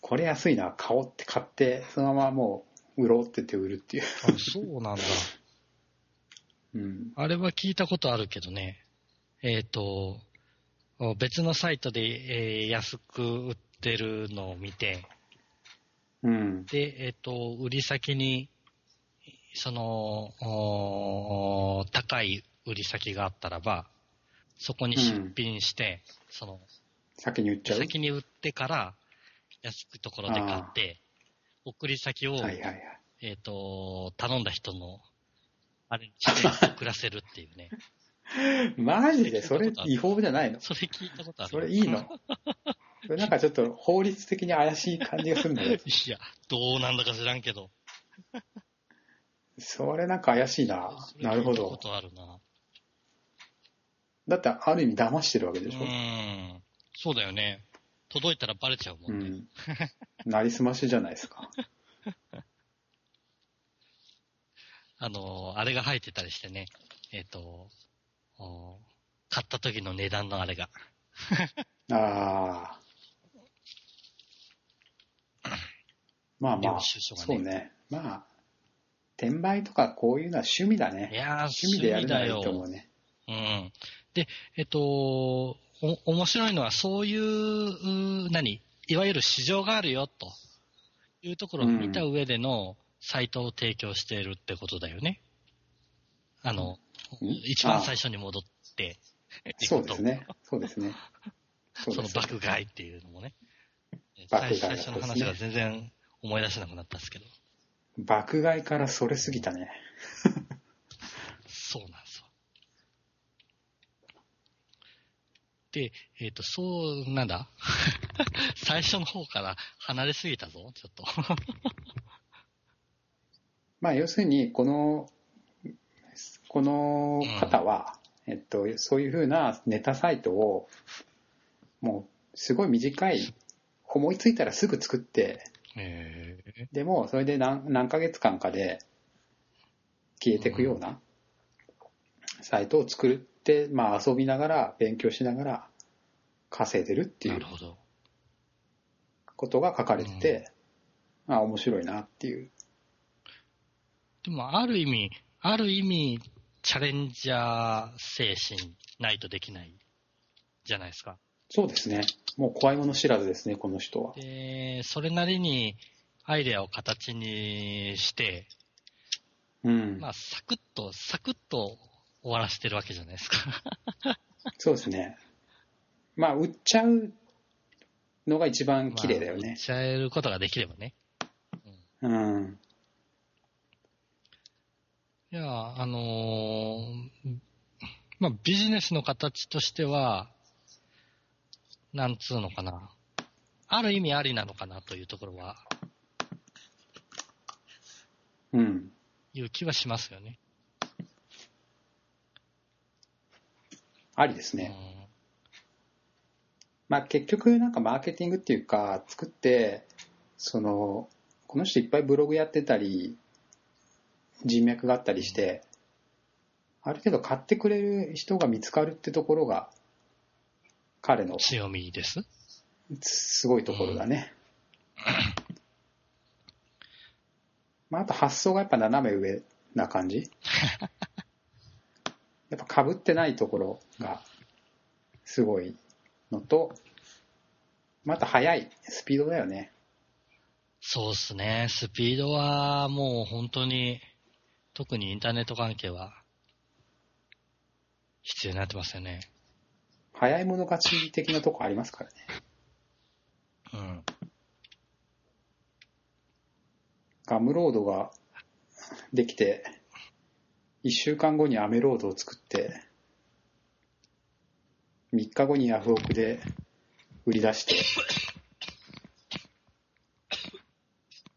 これ安いな、買おうって買って、そのままもう売ろうって言って売るっていう。あ、そうなんだ。うん。あれは聞いたことあるけどね。えっ、と、別のサイトで、えー安く売ってるのを見て、うん。で、えっ、と、売り先に、その、高い売り先があったらば、そこに出品して、その、先に売っちゃう？先に売ってから、安くところで買って、送り先を、はいはいはい。えっ、と、頼んだ人の、あれにして送らせるっていうね。<laughs> マジで？それ違法じゃないの？それ聞いたことある？それいいの？<laughs> それなんかちょっと法律的に怪しい感じがするんだけど。<laughs> いや、どうなんだか知らんけど。それなんか怪しいな。なるほど。聞いたことあるな。だってある意味騙してるわけうでしょ。ん。そうだよね。届いたらバレちゃうもね。うんん。<laughs> なりすましじゃないですか。<laughs> あの、あれが入ってたりしてね。えっ、と、お買った時の値段のあれが。<laughs> ああ。まあまあ、ねそうね。まあ、転売とかこういうのは趣味だいね。やー、趣味でやるのはいいと思うね。うん。で、えっと、お、面白いのはそういう、何？いわゆる市場があるよ、というところを見た上でのサイトを提供しているってことだよね。あの、うん一番最初に戻って、そうですね。<laughs> そうですね。その爆買いっていうのもね。最初の話が全然思い出せなくなったんですけど。爆買いからそれすぎたね。そうなんでえっ、と、そう、なんだ。<laughs> 最初の方から離れすぎたぞ、ちょっと。<laughs> まあ要するに、この、この方は、えっと、そういうふうなネタサイトを、もう、すごい短い、思いついたらすぐ作って、えー。でも、それで何何ヶ月間かで消えていくようなサイトを作って、まあ遊びながら、勉強しながら稼いでるっていう。ことが書かれてて、まあ面白いなっていう。でも、ある意味、ある意味、チャレンジャー精神ないとできないじゃないですか。そうですね。もう怖いもの知らずですね、この人は。で、それなりにアイデアを形にして、うん。まあ、サクッと、サクッと終わらせてるわけじゃないですか。<laughs> そうですね。まあ、売っちゃうのが一番綺麗だよねまあ売っ。ちゃえることができればね。うん。いや、あのーまあ、ビジネスの形としては、なんつうのかな。ある意味ありなのかなというところは、うん。いう気はしますよね。ありですね。まあ結局なんかマーケティングっていうか作ってそのこの人いっぱいブログやってたり人脈があったりしてある程度買ってくれる人が見つかるってところが彼のうん強みです？すごいところだね。まあ、あと発想がやっぱ斜め上な感じ。<laughs> やっぱ被ってないところがすごいのと、また速いスピードだよね。そうっすね。スピードはもう本当に、特にインターネット関係は、必要になってますよね。早い者勝ち的なとこありますからね。うん。ガムロードができて、1週間後にアメロードを作って、3日後にヤフオクで売り出して、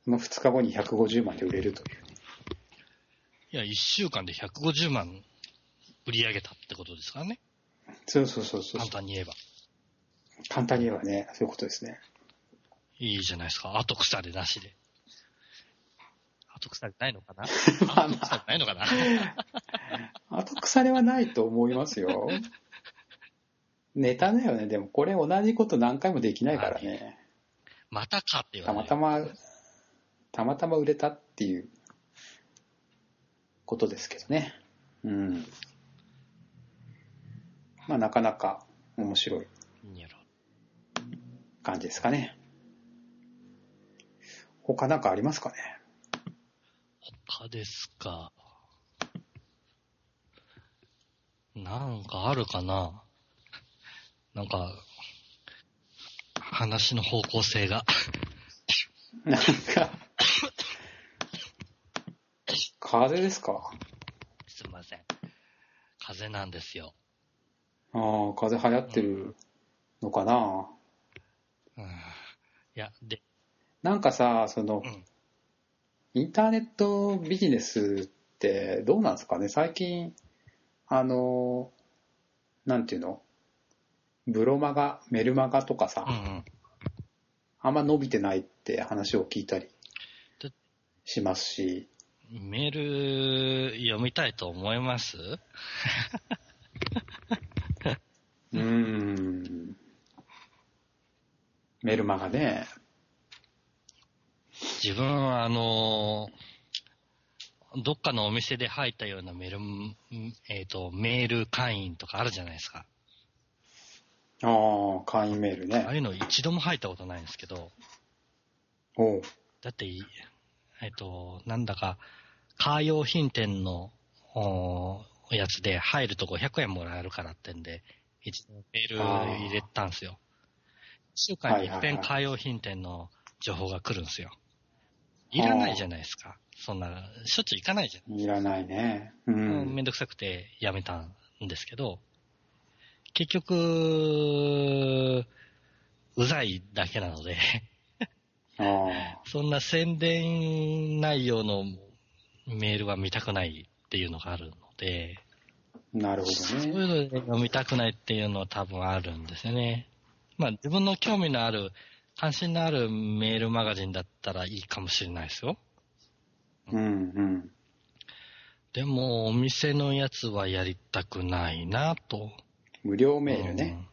その2日後に150万で売れるという。いや、1週間で150万売り上げたってことですからね。そうそうそうそう簡。単に言えば。簡単に言えばね、そういうことですね。いいじゃないですか。後腐れなしで。後腐れないのかな？<laughs> まあ後腐れないのかな？<laughs> 後腐れはないと思いますよ。ネタだよね。でもこれ同じこと何回もできないからね。またかって言たわれまたま、たまたま売れたっていうことですけどね。うん。まあなかなか面白い感じですかね。他なんかありますかね？他ですか？なんかあるかな？なんか、話の方向性が。なんか、風邪ですか？すいません。風邪なんですよ。ああ、風邪流行ってるのかな、うん、いや、で、なんかさ、そのう、ん。インターネットビジネスってどうなんですかね？最近、あの、なんていうの？ブロマガ、メルマガとかさ、うんうん。あんま伸びてないって話を聞いたりでしますし、メール読みたいと思います？うーん、メルマガね、自分はあの、どっかのお店で入ったようなメール、えっ、と、メール会員とかあるじゃないですか。ああ、会員メールね。ああいうの一度も入ったことないんですけど、おうだって、えっ、と、なんだか、カー用品店のおやつで入ると500円もらえるからってんで、一度メール入れたんですよ。一週間に一遍カー用品店の情報が来るんですよ。いらないじゃないですか。そんな、しょっちゅう行かないじゃん。いらないね。うん。めんどくさくてやめたんですけど、結局、うざいだけなので、あ <laughs> そんな宣伝内容のメールは見たくないっていうのがあるので、あ、なるほそうどね。いうので読みたくないっていうのは多分あるんですよね。まあ自分の興味のある、関心のあるメールマガジンだったらいいかもしれないですよ。うんうん。でも、お店のやつはやりたくないなと。無料メールね。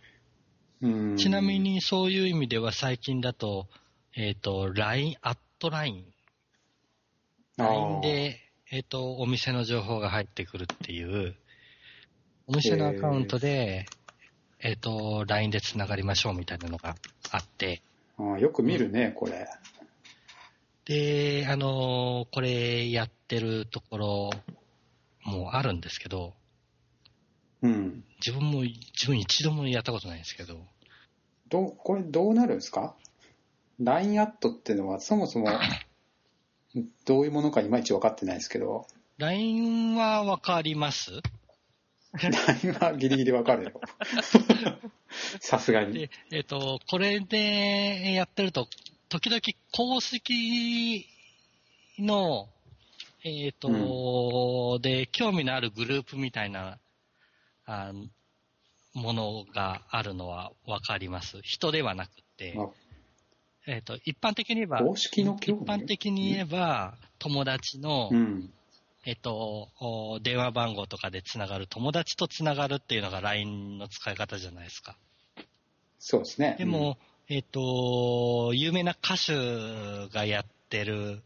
うん。ちなみ、にそういう意味では最近だと、えっ、と、LINE、アット LINE。LINE で、えっ、と、お店の情報が入ってくるっていう、お店のアカウントで、えっ、と、LINE で繋がりましょうみたいなのがあって、あーよく見るね、これ。で、あのこれやってるところもあるんですけど、うん。自分も、自分一度もやったことないんですけど、どう、これどうなるんですか ?LINE アットっていうのはそもそも <laughs> どういうものかいまいち分かってないですけど、LINE はわかります LINE はギリギリ分かるよ。<laughs> さすがに。で、えっ、と、これでやってると、時々公式の、えっ、と、で、興味のあるグループみたいな、あものがあるのはわかります。人ではなくて、あえっ、と、一般的に言えば、公式の興一味般的に言えば、友達の、うん。えっと、お電話番号とかでつながる、友達とつながるっていうのが LINE の使い方じゃないですか。そうですね。でも、えっと、有名な歌手がやってる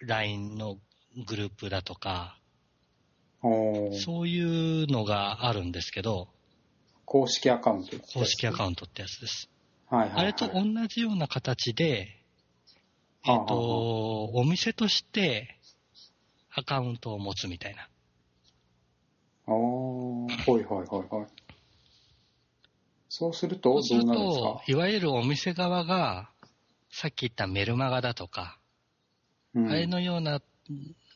LINE のグループだとか、そういうのがあるんですけど、公式アカウント。公式アカウントってやつです。ト。はいはい、はい。あれと同じような形で、えっと、お店としてアカウントを持つみたいな。ああ、はいはいはいはい。そうすると、どそうするうなるんですとか、いわゆるお店側が、さっき言ったメルマガだとか、うんあれのような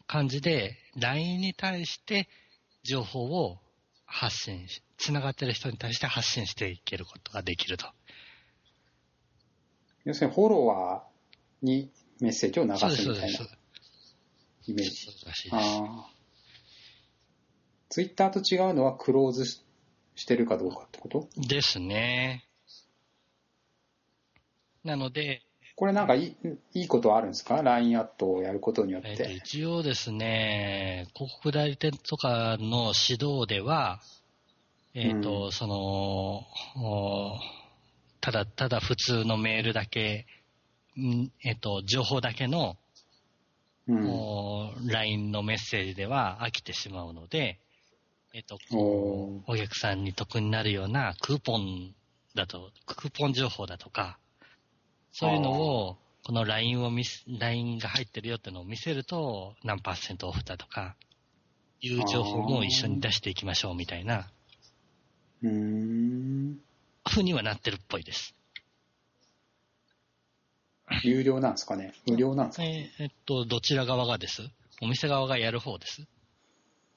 感じで、LINE に対して情報を発信し、つながってる人に対して発信していけることができると。要するにフォロワーにメッセージを流そうです、すみたいなそうです。イメージ。そうらしいです。ツイッターと違うのはクローズししてるかどうかってこと？ですね。なので、これなんかいいいいことはあるんですか ?LINE アットをやることによっえっとて。一応ですね、広告代理店とかの指導では、えっ、と、うその、おただ、ただ普通のメールだけ、んえっ、と、情報だけの、うん。お LINE のメッセージでは飽きてしまうので、えっ、と、おお客さんに得になるようなクーポンだと、クーポン情報だとか、そういうのを、この LINE を見せ、LINE が入ってるよってのを見せると、何パーセントオフだとか、いう情報も一緒に出していきましょうみたいな、うーん。風にはなってるっぽいです。有料なんですかね？無料なんですか？えーえっと、どちら側がです？お店側がやる方です？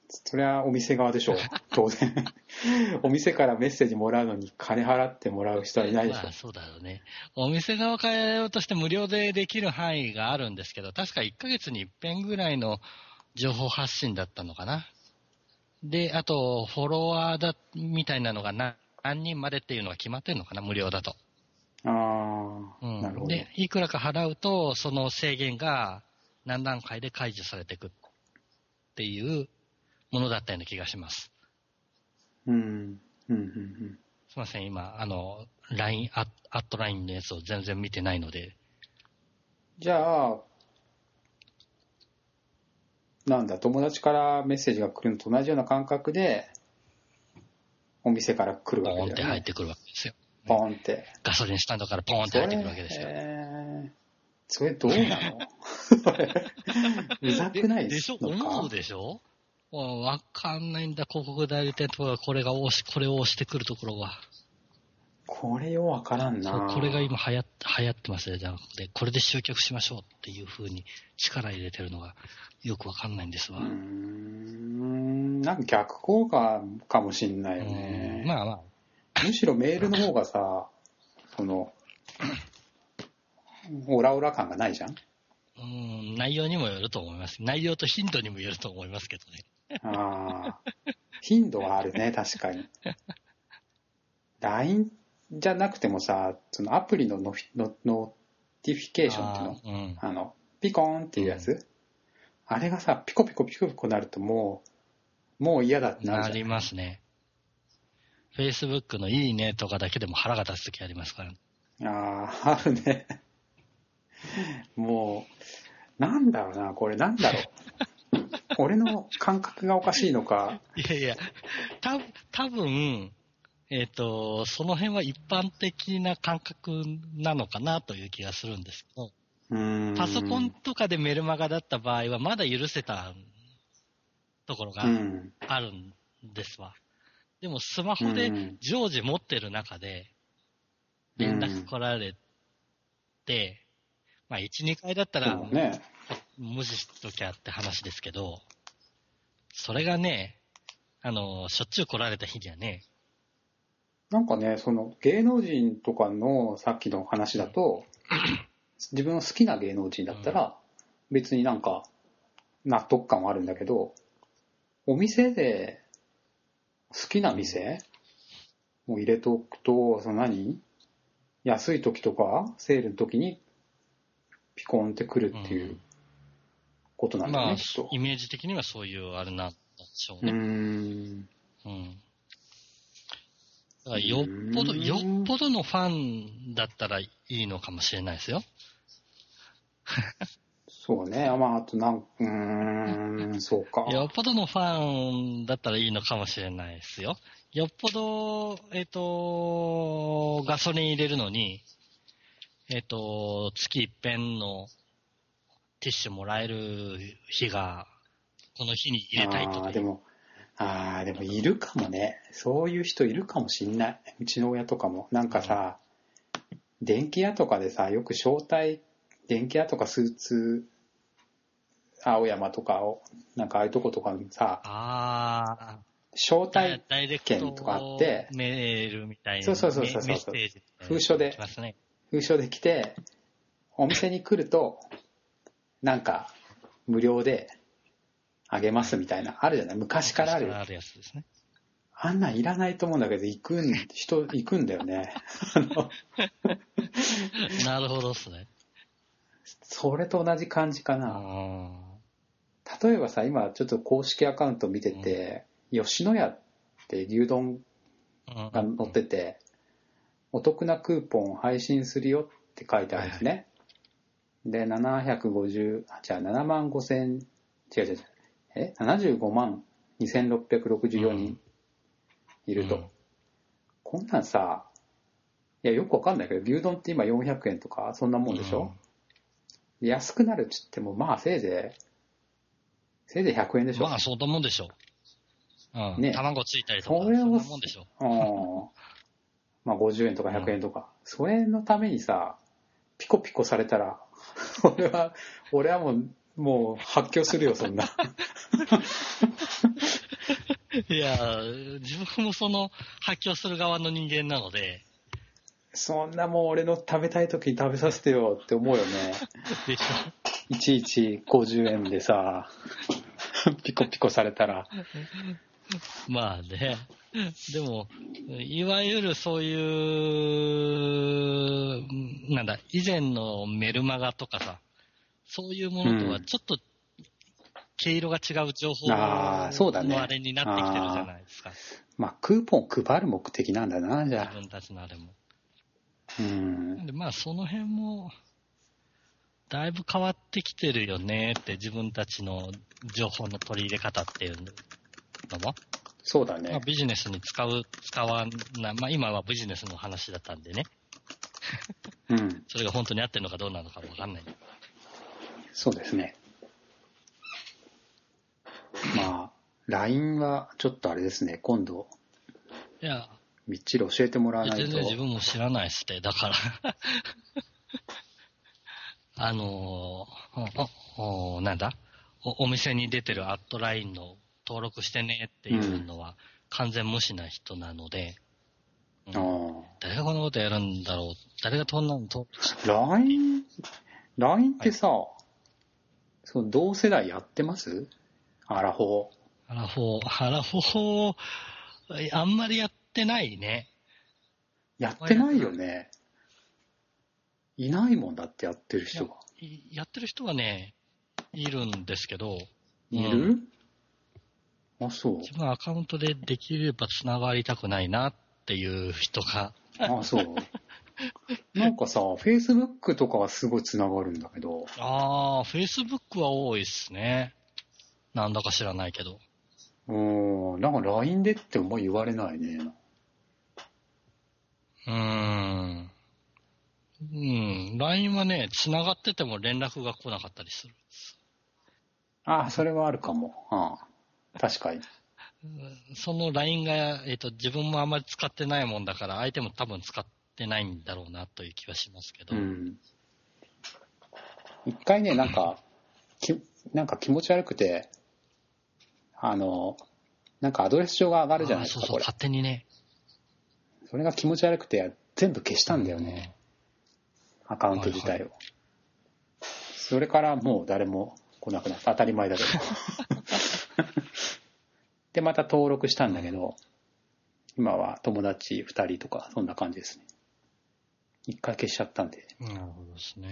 それはお店側でしょう。<laughs> 当然。<laughs> お店からメッセージもらうのに金払ってもらう人はいないでしょまあ、そうだろうね。お店側からやろうとして無料でできる範囲があるんですけど、確か1ヶ月に1遍ぐらいの情報発信だったのかな？で、あと、フォロワーだ、みたいなのが何何人までっていうのが決まってるのかな、無料だと。で、いくらか払うと、その制限が何段階で解除されていくっていうものだったような気がします。うん。うん、うん、うん。すいません、今、あの、LINE、アアット LINE のやつを全然見てないので、じゃあ、なんだ、友達からメッセージが来るのと同じような感覚で、お店から来るわけだよね。って入ってくるわ。ポーンって。ガソリンスタンドからポーンって入ってくるわけですよ。えーそれどうなの？<laughs> うざくないでしょ思うでしょうんわかんないんだ、広告代理店とかこれが押し、これを押してくるところが。これよわからんなこれが今流行っ流行ってますね、じゃなくて、これで集客しましょうっていう風に力入れてるのがよくわかんないんですわ。うーんなんか逆効果かもしんないようねん。まあまあ、むしろメールの方がさ、その、オラオラ感がないじゃん？うん、内容にもよると思います。内容と頻度にもよると思いますけどね。ああ、頻度はあるね、確かに。LINE じゃなくてもさ、そのアプリのノノ notification っていうの？うん。あの、ピコーンっていうやつ、あれがさ、ピコピコピコピコなるともう、もう嫌だってなるなりじゃん。ますね。Facebook のいいねとかだけでも腹が立つ時ありますから。ああ、あるね。もう、なんだろうな、これなんだろう。俺の感覚がおかしいのか、いやいや、た多分えっ、と、その辺は一般的な感覚なのかなという気がするんですけど。パソコンとかでメルマガだった場合はまだ許せたところがうん。あるんですわ。でもスマホでうん。常時持ってる中で連絡来られて、まあ1、2回だったらね。無視しときゃって話ですけど、それがね、あの、しょっちゅう来られた日にはね、なんかね、その芸能人とかのさっきの話だと、<clears throat> 自分の好きな芸能人だったら、別になんか納得感はあるんだけど、お店で好きな店？もう入れておくと、その何？安い時とか、セールの時にピコンってくるっていうことなんだよまあね、きっと、。イメージ的にはそういうあれなんでしょうね。ん。うん。だからよっぽど、よっぽどのファンだったらいいのかもしれないですよ。そうね。まあ、あとなん、うーん、そうか。よっぽどのファンだったらいいのかもしれないですよ。よっぽど、えっ、と、ガソリン入れるのに、えっ、と、月一遍のティッシュもらえる日が、この日に入れたいとか。あーでも、ああ、でもいるかもね。そういう人いるかもしんない。うちの親とかも。なんかさ、電気屋とかでさ、よく招待、電気屋とかスーツ、青山とかを、なんかああいうとことかにさ、ああ。招待券とかあってメールみたいな。そうそうそうそうそう。封書でね。封書で来て、お店に来ると、なんか、無料であげますみたいな、あるじゃない？昔からある昔。あるやつですね。あんなんいらないと思うんだけど、行くん、人、行くんだよね。<laughs> なるほどっすね。それと同じ感じかうな。ん。例えばさ、今ちょっと公式アカウント見てて、吉野家って牛丼が載ってて、お得なクーポンを配信するよって書いてあるんですね。で、750、あ、じゃあ7万5千、違う違う違う、え ?75 万2664人いると。うんこんなんさ、いや、よくわかんないけど、牛丼って今400円とか、そんなもんでしょ、安くなるっつっても、まあ、せいぜい、せいぜい100円でしょ、まあ、そんなもんでしょう。うん。ね。卵ついたりとか、そんなもんでしょう。ん。<laughs> まあ50円とか100円とか、それのためにさ、ピコピコされたら、<laughs> 俺は、俺はもう、もう発狂するよ、そんな。<laughs> いや、自分もその発狂する側の人間なので、そんなもう俺の食べたい時に食べさせてよって思うよね。でしいちいち50円でさ、<laughs> ピコピコされたら。ょ。まあね。でも、いわゆるそういう、なんだ、以前のメルマガとかさ、そういうものとはちょっと毛色が違う情報のあれになってきてるじゃないですか。まあ、クーポン配る目的なんだな、じゃあ。自分たちのあれも。うん。でまあその辺も、だいぶ変わってきてるよねって自分たちの情報の取り入れ方っていうのも、そうだまあ、ね。ビジネスに使う、使わな、まあ今はビジネスの話だったんでね、うん。<laughs> それが本当に合ってるのかどうなのかわかんない。そうですね。まあ、LINE はちょっとあれですね、今度、いや、みっちり教えてもらわないと。全然自分も知らないっすって、だから。あのーおおなんだ？おお店に出てるアットラインの登録してねっていうのは完全無視な人なので、うん。誰がこんなことやるんだろう？誰がこんなの登録し LINE、LINE ってさ、そう同世代やってます？アラフォー。アラフォー、アラフォー、あんまりやってないね。やってないよね。いないもんだってやってる人が。いやってる人はね、いるんですけど、いる、うんあ、そう。自分はアカウントでできれば繋がりたくないなっていう人が、あ、そう。<laughs> なんかさ、Facebook とかはすごい繋がるんだけど、ああ、Facebook は多いっすね。なんだか知らないけど。うーん、なんか LINE でってもう言われないね。うーん。うん。LINE はね、繋がってても連絡が来なかったりする。あ、それはあるかも。うん。確かに。その LINE が、えっ、と、自分もあまり使ってないもんだから、相手も多分使ってないんだろうなという気はしますけど。うん。一回ね、なんか、きなんか気持ち悪くて、あの、なんかアドレス上が上がるじゃないですか、あーそうそう。勝手にね。それが気持ち悪くて、全部消したんだよね、アカウント自体を。それからもう誰も来なくなった。当たり前だけど。<laughs> で、また登録したんだけど、今は友達2人とか、そんな感じですね。一回消しちゃったんで。なるほどですね。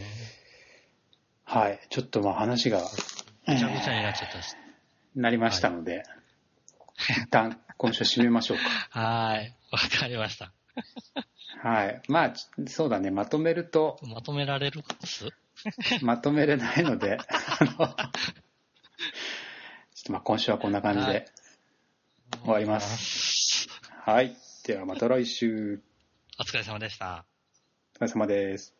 はい。ちょっとまあ話が、ぐちゃぐちゃになっちゃったです。なりましたので、一旦今週締めましょう <laughs> はーい。わかりました。か。はい。まあ、そうだね。まとめると、まとめられるっすまとめれないので、<laughs> あの、ちょっとまあ今週はこんな感じはいで終わります。はい。ではまた来週。お疲れ様でした。お疲れ様です。